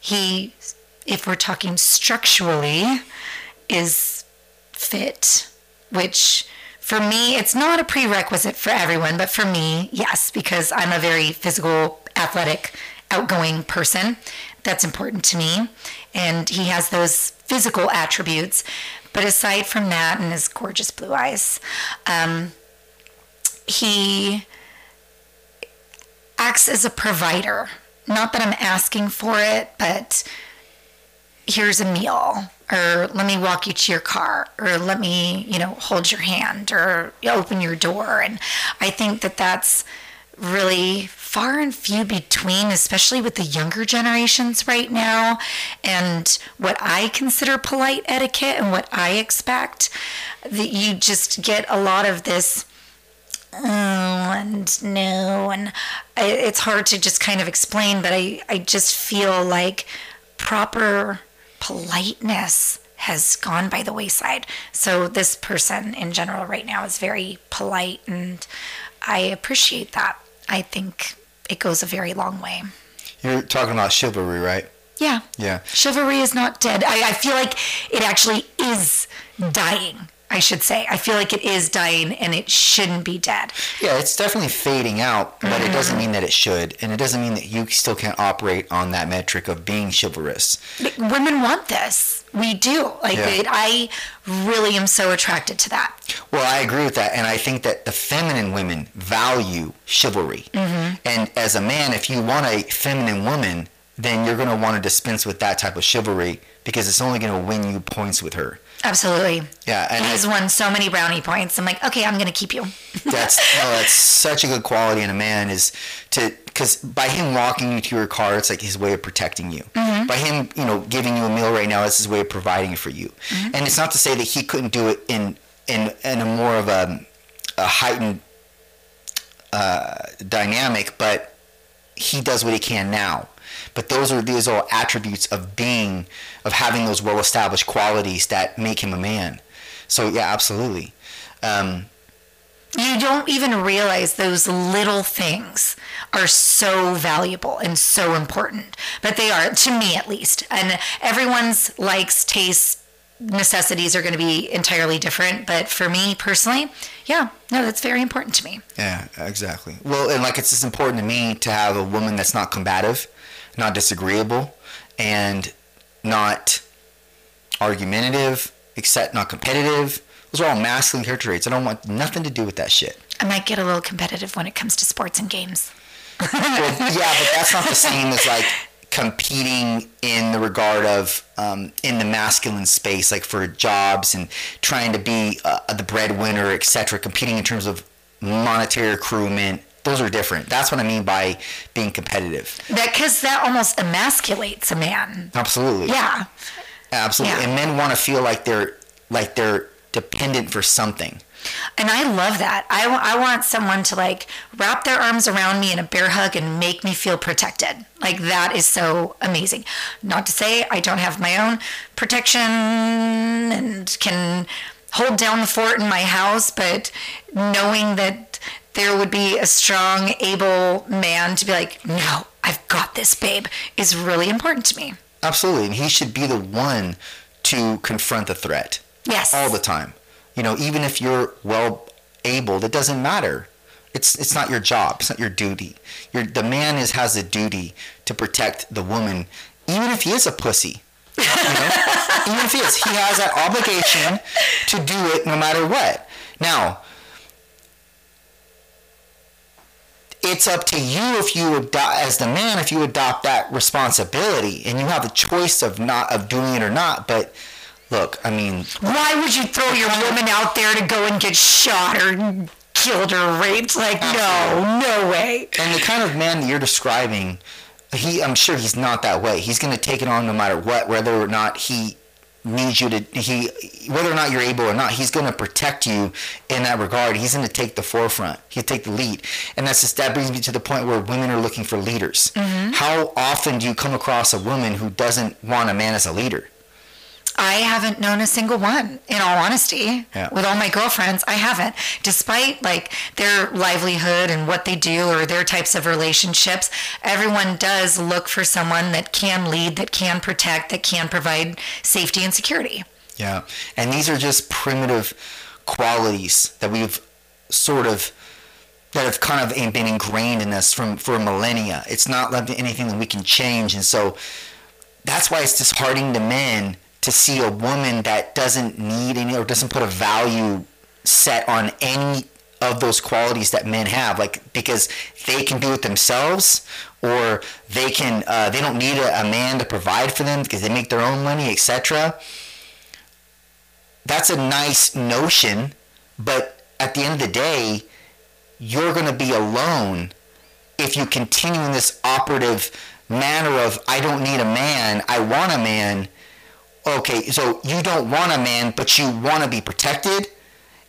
he, if we're talking structurally, is fit, which for me, it's not a prerequisite for everyone, but for me, yes, because I'm a very physical, athletic, outgoing person. That's important to me. And he has those physical attributes. But aside from that and his gorgeous blue eyes, um, he acts as a provider. Not that I'm asking for it, but here's a meal or let me walk you to your car or let me you know hold your hand or open your door and i think that that's really far and few between especially with the younger generations right now and what i consider polite etiquette and what i expect that you just get a lot of this oh and no and it's hard to just kind of explain but i i just feel like proper politeness has gone by the wayside. So this person in general right now is very polite and I appreciate that. I think it goes a very long way. You're talking about chivalry, right? Yeah. Yeah. Chivalry is not dead. I, I feel like it actually is dying. I should say. I feel like it is dying and it shouldn't be dead. Yeah, it's definitely fading out, but mm-hmm. it doesn't mean that it should. And it doesn't mean that you still can't operate on that metric of being chivalrous. Women want this. We do. Like, yeah. it, I really am so attracted to that. Well, I agree with that. And I think that the feminine women value chivalry. Mm-hmm. And as a man, if you want a feminine woman, then you're going to want to dispense with that type of chivalry because it's only going to win you points with her. Absolutely. Yeah, and he's won so many brownie points. I'm like, okay, I'm gonna keep you. that's oh, that's such a good quality in a man is to because by him walking you to your car, it's like his way of protecting you. Mm-hmm. By him, you know, giving you a meal right now, it's his way of providing for you. Mm-hmm. And it's not to say that he couldn't do it in in in a more of a, a heightened uh, dynamic, but he does what he can now. But those are these are attributes of being, of having those well established qualities that make him a man. So yeah, absolutely. Um, you don't even realize those little things are so valuable and so important, but they are to me at least. And everyone's likes, tastes, necessities are going to be entirely different. But for me personally, yeah, no, that's very important to me. Yeah, exactly. Well, and like it's just important to me to have a woman that's not combative not disagreeable, and not argumentative, except not competitive. Those are all masculine character traits. I don't want nothing to do with that shit. I might get a little competitive when it comes to sports and games. well, yeah, but that's not the same as like competing in the regard of um, in the masculine space, like for jobs and trying to be uh, the breadwinner, etc. Competing in terms of monetary accruement. Those are different. That's what I mean by being competitive. That because that almost emasculates a man. Absolutely. Yeah. Absolutely. Yeah. And men want to feel like they're like they're dependent for something. And I love that. I, I want someone to like wrap their arms around me in a bear hug and make me feel protected. Like that is so amazing. Not to say I don't have my own protection and can hold down the fort in my house, but knowing that there would be a strong, able man to be like, no, I've got this, babe, is really important to me. Absolutely. And he should be the one to confront the threat. Yes. all the time. You know, even if you're well able, it doesn't matter. It's it's not your job. It's not your duty. Your the man is has a duty to protect the woman, even if he is a pussy. You know? even if he is, he has that obligation to do it no matter what. Now, it's up to you if you adopt as the man if you adopt that responsibility and you have the choice of not of doing it or not but look i mean Why would you throw your woman out there to go and get shot or killed or raped? Like, no, no way. and the kind of man that you're describing he i'm sure he's not that way he's going to take it on no matter what whether or not he needs you to he whether or not you're able or not he's going to protect you in that regard. He's going to take the forefront. He'll take the lead. And that's just that brings me to the point where women are looking for leaders. Mm-hmm. How often do you come across a woman who doesn't want a man as a leader I haven't known a single one, in all honesty. Yeah. With all my girlfriends, I haven't. Despite like their livelihood and what they do or their types of relationships, everyone does look for someone that can lead, that can protect, that can provide safety and security. Yeah, and these are just primitive qualities that we've sort of that have kind of been ingrained in us from for millennia. It's not like anything that we can change, and so that's why it's disheartening to men to see a woman that doesn't need any or doesn't put a value set on any of those qualities that men have like because they can do it themselves or they can uh, they don't need a, a man to provide for them because they make their own money etc that's a nice notion, but at the end of the day, you're going to be alone if you continue in this operative manner of I don't need a man, I want a man. Okay, so you don't want a man, but you want to be protected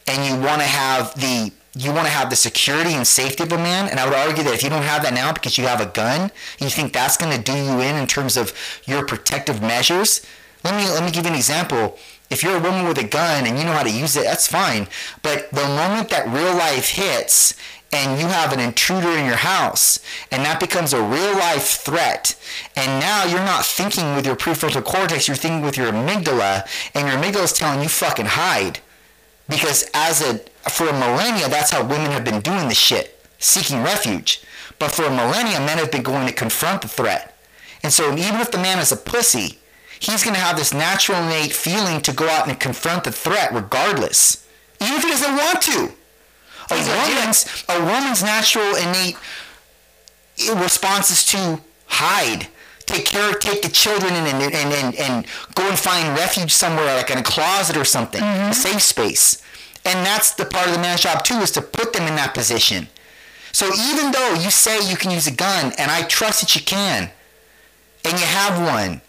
and you want to have the you want to have the security and safety of a man and i would argue that if you don't have that now because you have a gun you think that's going to do you in in terms of your protective measures let me let me give you an example. If you're a woman with a gun and you know how to use it that's fine. But the moment that real life hits and you have an intruder in your house and that becomes a real life threat. And now you're not thinking with your prefrontal cortex you're thinking with your amygdala and your amygdala is telling you fucking hide. Because as a for a millennia that's how women have been doing this shit seeking refuge. But for a millennia men have been going to confront the threat. And so even if the man is a pussy he's going to have this natural innate feeling to go out and confront the threat regardless. Even if he doesn't want to a He's gonna do it. woman's a woman's natural innate response is to hide take care of take the children and, and, and, and, and go and find refuge somewhere like in a closet or something a safe space. And that's the part of the man's job too is to put them in that position. So even though you say you can use a gun and i trust that you can and you have one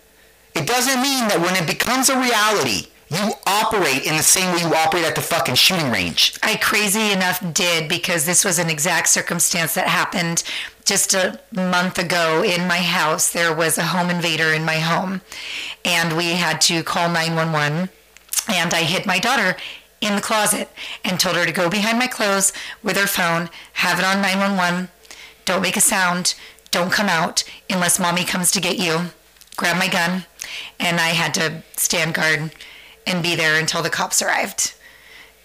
it doesn't mean that when it becomes a reality you operate in the same way you operate at the fucking shooting range I crazy enough did because this was an exact circumstance that happened just a month ago in my house. There was a home invader in my home, and we had to call 911. And I hid my daughter in the closet and told her to go behind my clothes with her phone, have it on 911, don't make a sound, don't come out unless mommy comes to get you. Grab my gun, and I had to stand guard and be there until the cops arrived.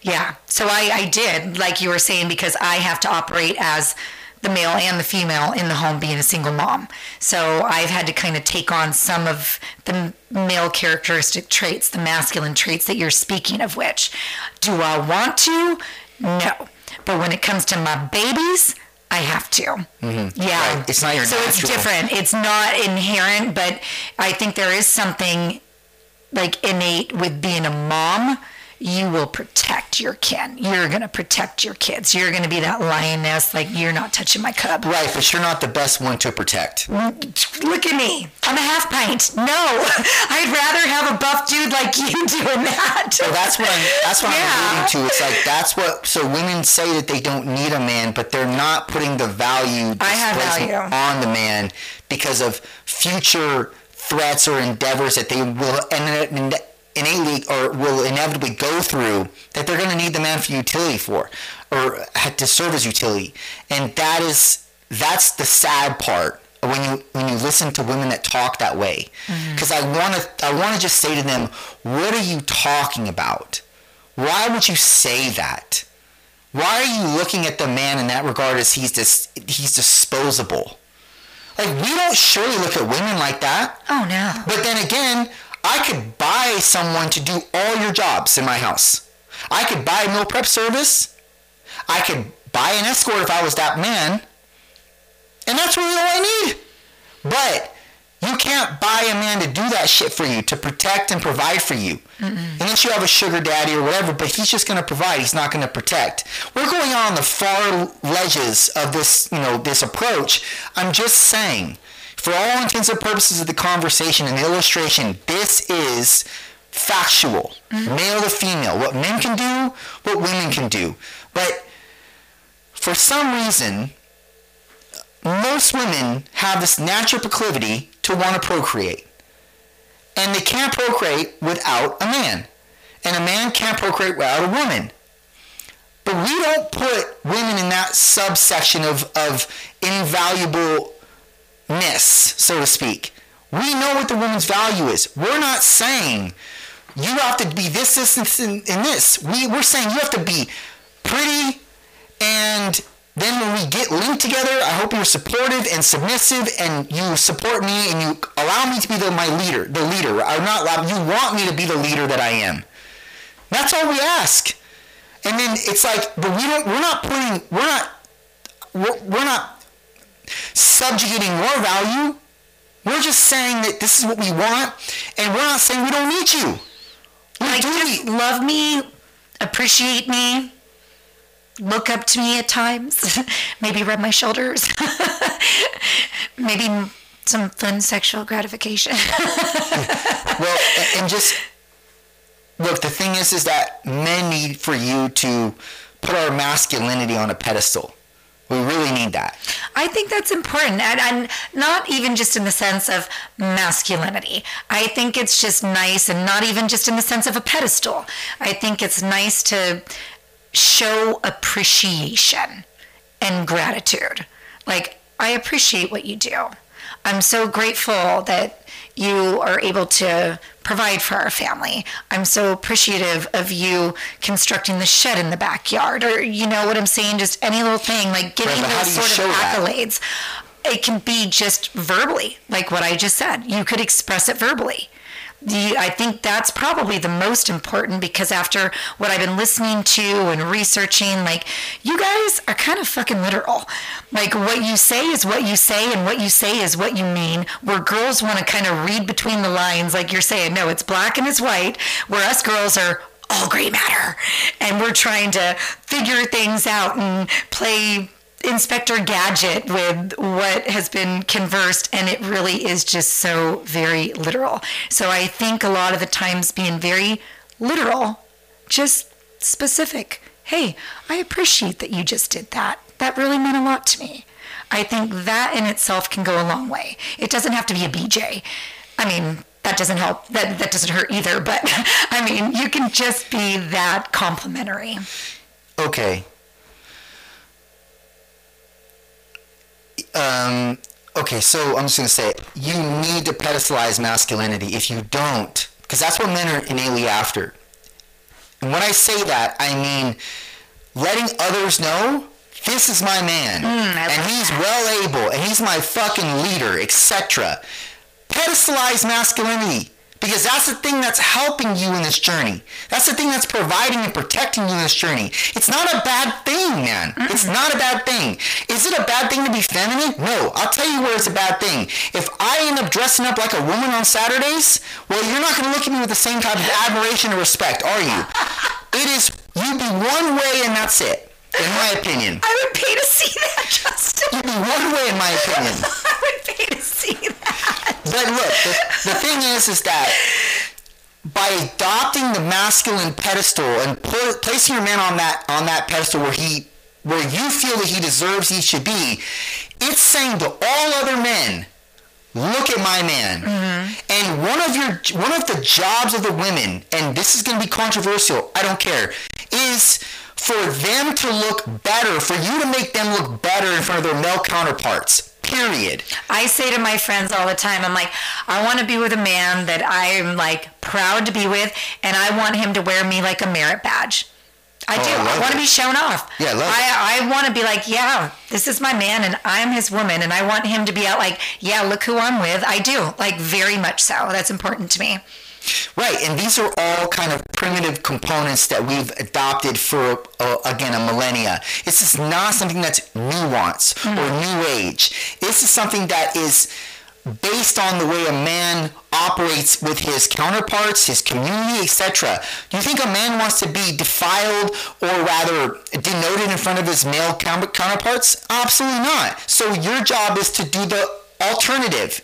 Yeah. So I, I did, like you were saying, because I have to operate as the male and the female in the home being a single mom. So I've had to kind of take on some of the male characteristic traits, the masculine traits that you're speaking of which. Do I want to? No. But when it comes to my babies, I have to. Mm-hmm. Yeah. Right. It's not your So it's different. It's not inherent, but I think there is something like innate with being a mom. You will protect your kin. You're going to protect your kids. You're going to be that lioness, like, you're not touching my cub. Right, but you're not the best one to protect. Look at me. I'm a half pint. No, I'd rather have a buff dude like you doing that. So that's what I'm, that's what Yeah. I'm alluding to. It's like that's what. So women say that they don't need a man, but they're not putting the value I have value. on the man because of future threats or endeavors that they will in- innately or will inevitably go through that they're going to need the man for utility for or had to serve as utility, and that is that's the sad part when you when you listen to women that talk that way. Mm-hmm. Because I want to I want to just say to them what are you talking about? Why would you say that? Why are you looking at the man in that regard as he's dis, he's disposable like we don't surely look at women like that Oh, no. but then again I could buy someone to do all your jobs in my house I could buy a meal prep service I could buy an escort if I was that man and that's really all I need. But you can't buy a man to do that shit for you, to protect and provide for you. Unless you have a sugar daddy or whatever, but he's just going to provide. He's not going to protect. We're going on the far ledges of this, you know, this approach. I'm just saying, for all intents and purposes of the conversation and the illustration, this is factual, mm-hmm. male to female. What men can do, what women can do. But for some reason, most women have this natural proclivity to want to procreate. And they can't procreate without a man. And a man can't procreate without a woman. But we don't put women in that subsection of, of invaluableness, so to speak. We know what the woman's value is. We're not saying you have to be this, this, and this. We, we're saying you have to be pretty and then when we get linked together, I hope you're supportive and submissive and you support me and you allow me to be the, my leader, the leader. I'm not allow, you want me to be the leader that I am. That's all we ask. And then it's like, but we don't, we're not putting, we're not, we're, we're not subjugating your value. We're just saying that this is what we want and we're not saying we don't need you. We Like, do just need- love me, appreciate me, look up to me at times, maybe rub my shoulders, maybe some fun sexual gratification. Well, and just look. The thing is, is that men need for you to put our masculinity on a pedestal. We really need that. I think that's important, and, and not even just in the sense of masculinity. I think it's just nice, and not even just in the sense of a pedestal. I think it's nice to show appreciation and gratitude. Like, I appreciate what you do. I'm so grateful that you are able to provide for our family. I'm so appreciative of you constructing the shed in the backyard, or you know what I'm saying? Just any little thing, like giving how those sort of show that? accolades. It can be just verbally, like what I just said. You could express it verbally. The, I think that's probably the most important because after what I've been listening to and researching, like you guys are kind of fucking literal. Like what you say is what you say, and what you say is what you mean. Where girls want to kind of read between the lines, like you're saying, no, it's black and it's white. Where us girls are all gray matter, and we're trying to figure things out and play Inspector Gadget with what has been conversed, and it really is just so very literal. So I think a lot of the times being very literal, just specific. Hey, I appreciate that you just did that. That really meant a lot to me. I think that in itself can go a long way. It doesn't have to be a BJ. I mean, that doesn't help. That that doesn't hurt either. But I mean, you can just be that complimentary. Okay. Um, okay, so I'm just going to say it. You need to pedestalize masculinity. If you don't, because that's what men are innately after. And when I say that, I mean letting others know this is my man. I and he's well able, and he's my fucking leader, etc. Pedestalize masculinity. Because that's the thing that's helping you in this journey. That's the thing that's providing and protecting you in this journey. It's not a bad thing, man. Mm-mm. It's not a bad thing. Is it a bad thing to be feminine? No. I'll tell you where it's a bad thing. If I end up dressing up like a woman on Saturdays, well, you're not going to look at me with the same type of admiration or respect, are you? It is, You'd be one way and that's it in my opinion. I would pay to see that, Justin. You'd be one way, in my opinion. I would pay to see that. But look, the, the thing is, is that by adopting the masculine pedestal and put, placing your man on that on that pedestal where he where you feel that he deserves he should be, it's saying to all other men, look at my man. Mm-hmm. And one of your one of the jobs of the women, and this is going to be controversial, I don't care, is for them to look better, for you to make them look better in front of their male counterparts. Period. I say to my friends all the time, I'm like, I want to be with a man that I'm like proud to be with, and I want him to wear me like a merit badge. I oh, do. I, I want to be shown off. Yeah, I, I, I want to be like, yeah, this is my man, and I'm his woman, and I want him to be out like, yeah, look who I'm with. I do, like very much so. That's important to me. Right, and these are all kind of primitive components that we've adopted for, uh, again, a millennia. This is not something that's nuance mm-hmm. or new age. This is something that is based on the way a man operates with his counterparts, his community, etc. Do you think a man wants to be defiled or rather denoted in front of his male counterparts? Absolutely not. So your job is to do the alternative.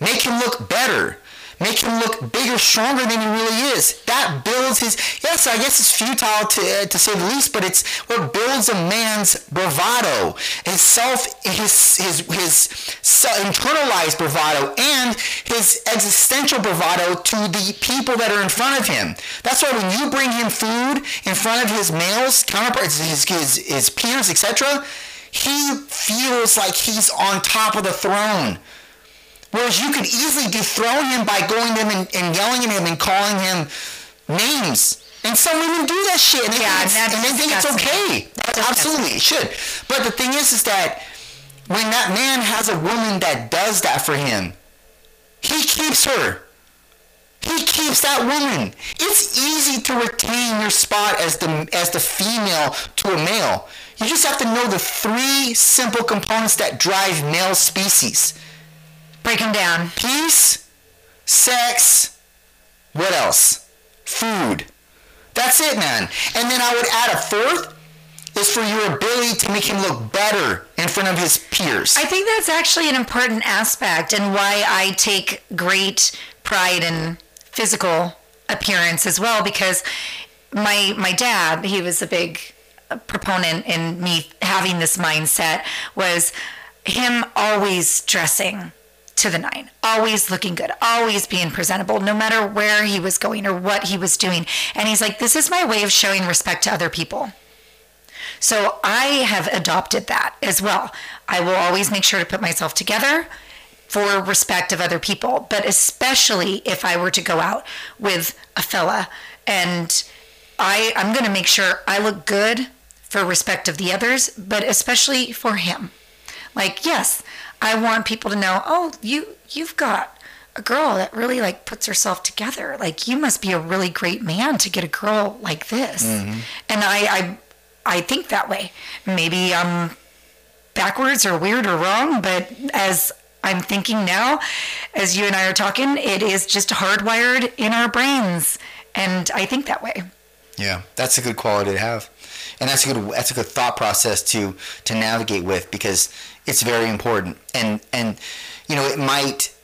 Make him look better make him look bigger, stronger than he really is. That builds his. Yes, I guess it's futile to uh, to say the least, but it's what builds a man's bravado, his self, his his his internalized bravado, and his existential bravado to the people that are in front of him. That's why when you bring him food in front of his males counterparts, his his, his peers, etc. He feels like he's on top of the throne. Whereas you could easily dethrone him by going to him and, and yelling at him and calling him names. And some women do that shit, and, yeah, and they think it's okay. Absolutely, it should. But the thing is, is that when that man has a woman that does that for him, he keeps her. He keeps that woman. It's easy to retain your spot as the as the female to a male. You just have to know the three simple components that drive male species. Break them down. Peace, sex, what else? Food. That's it, man. And then I would add a fourth is for your ability to make him look better in front of his peers. I think that's actually an important aspect and why I take great pride in physical appearance as well because my my dad, he was a big proponent in me having this mindset was him always dressing to the nine, always looking good, always being presentable, no matter where he was going or what he was doing. And he's like, This is my way of showing respect to other people. So I have adopted that as well. I will always make sure to put myself together for respect of other people, but especially if I were to go out with a fella and I, I'm going to make sure I look good for respect of the others, but especially for him. Like, yes, I want people to know, oh, you you've got a girl that really like puts herself together. Like you must be a really great man to get a girl like this. Mm-hmm. And I, I I think that way. Maybe I'm backwards or weird or wrong, but as I'm thinking now, as you and I are talking, it is just hardwired in our brains. And I think that way. Yeah, that's a good quality to have. And that's a good that's a good thought process to to navigate with because it's very important. And and you know, it might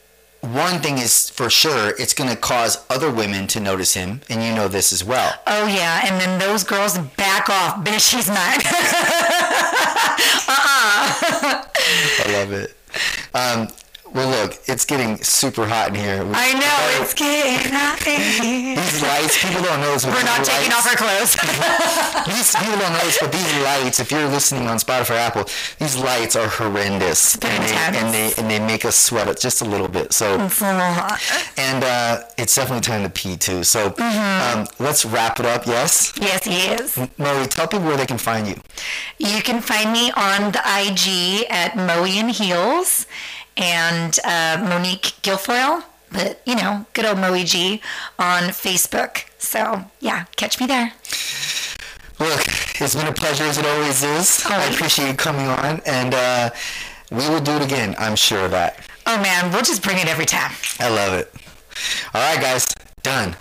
one thing is for sure it's going to cause other women to notice him and you know this as well. Oh yeah and then those girls back off bitch he's not. Uh-uh. I love it. Um, well, look, it's getting super hot in here. I know it's getting hot in here. These lights, people don't know this. We're not taking off our clothes. these people don't know this, but these lights, if you're listening on Spotify, Apple, these lights are horrendous, and they, and they and they make us sweat just a little bit. So it's a little hot. And uh, it's definitely time to pee too. So mm-hmm. um, let's wrap it up. Yes. Yes, he is. Moe, tell people where they can find you. You can find me on the IG at Moe and Heels and uh, Monique Guilfoyle but you know, good old Moe G on Facebook. So yeah, catch me there. Look, it's been a pleasure as it always is. I appreciate you coming on, and uh, we will do it again. I'm sure of that. Oh man, we'll just bring it every time. I love it. All right, guys, done.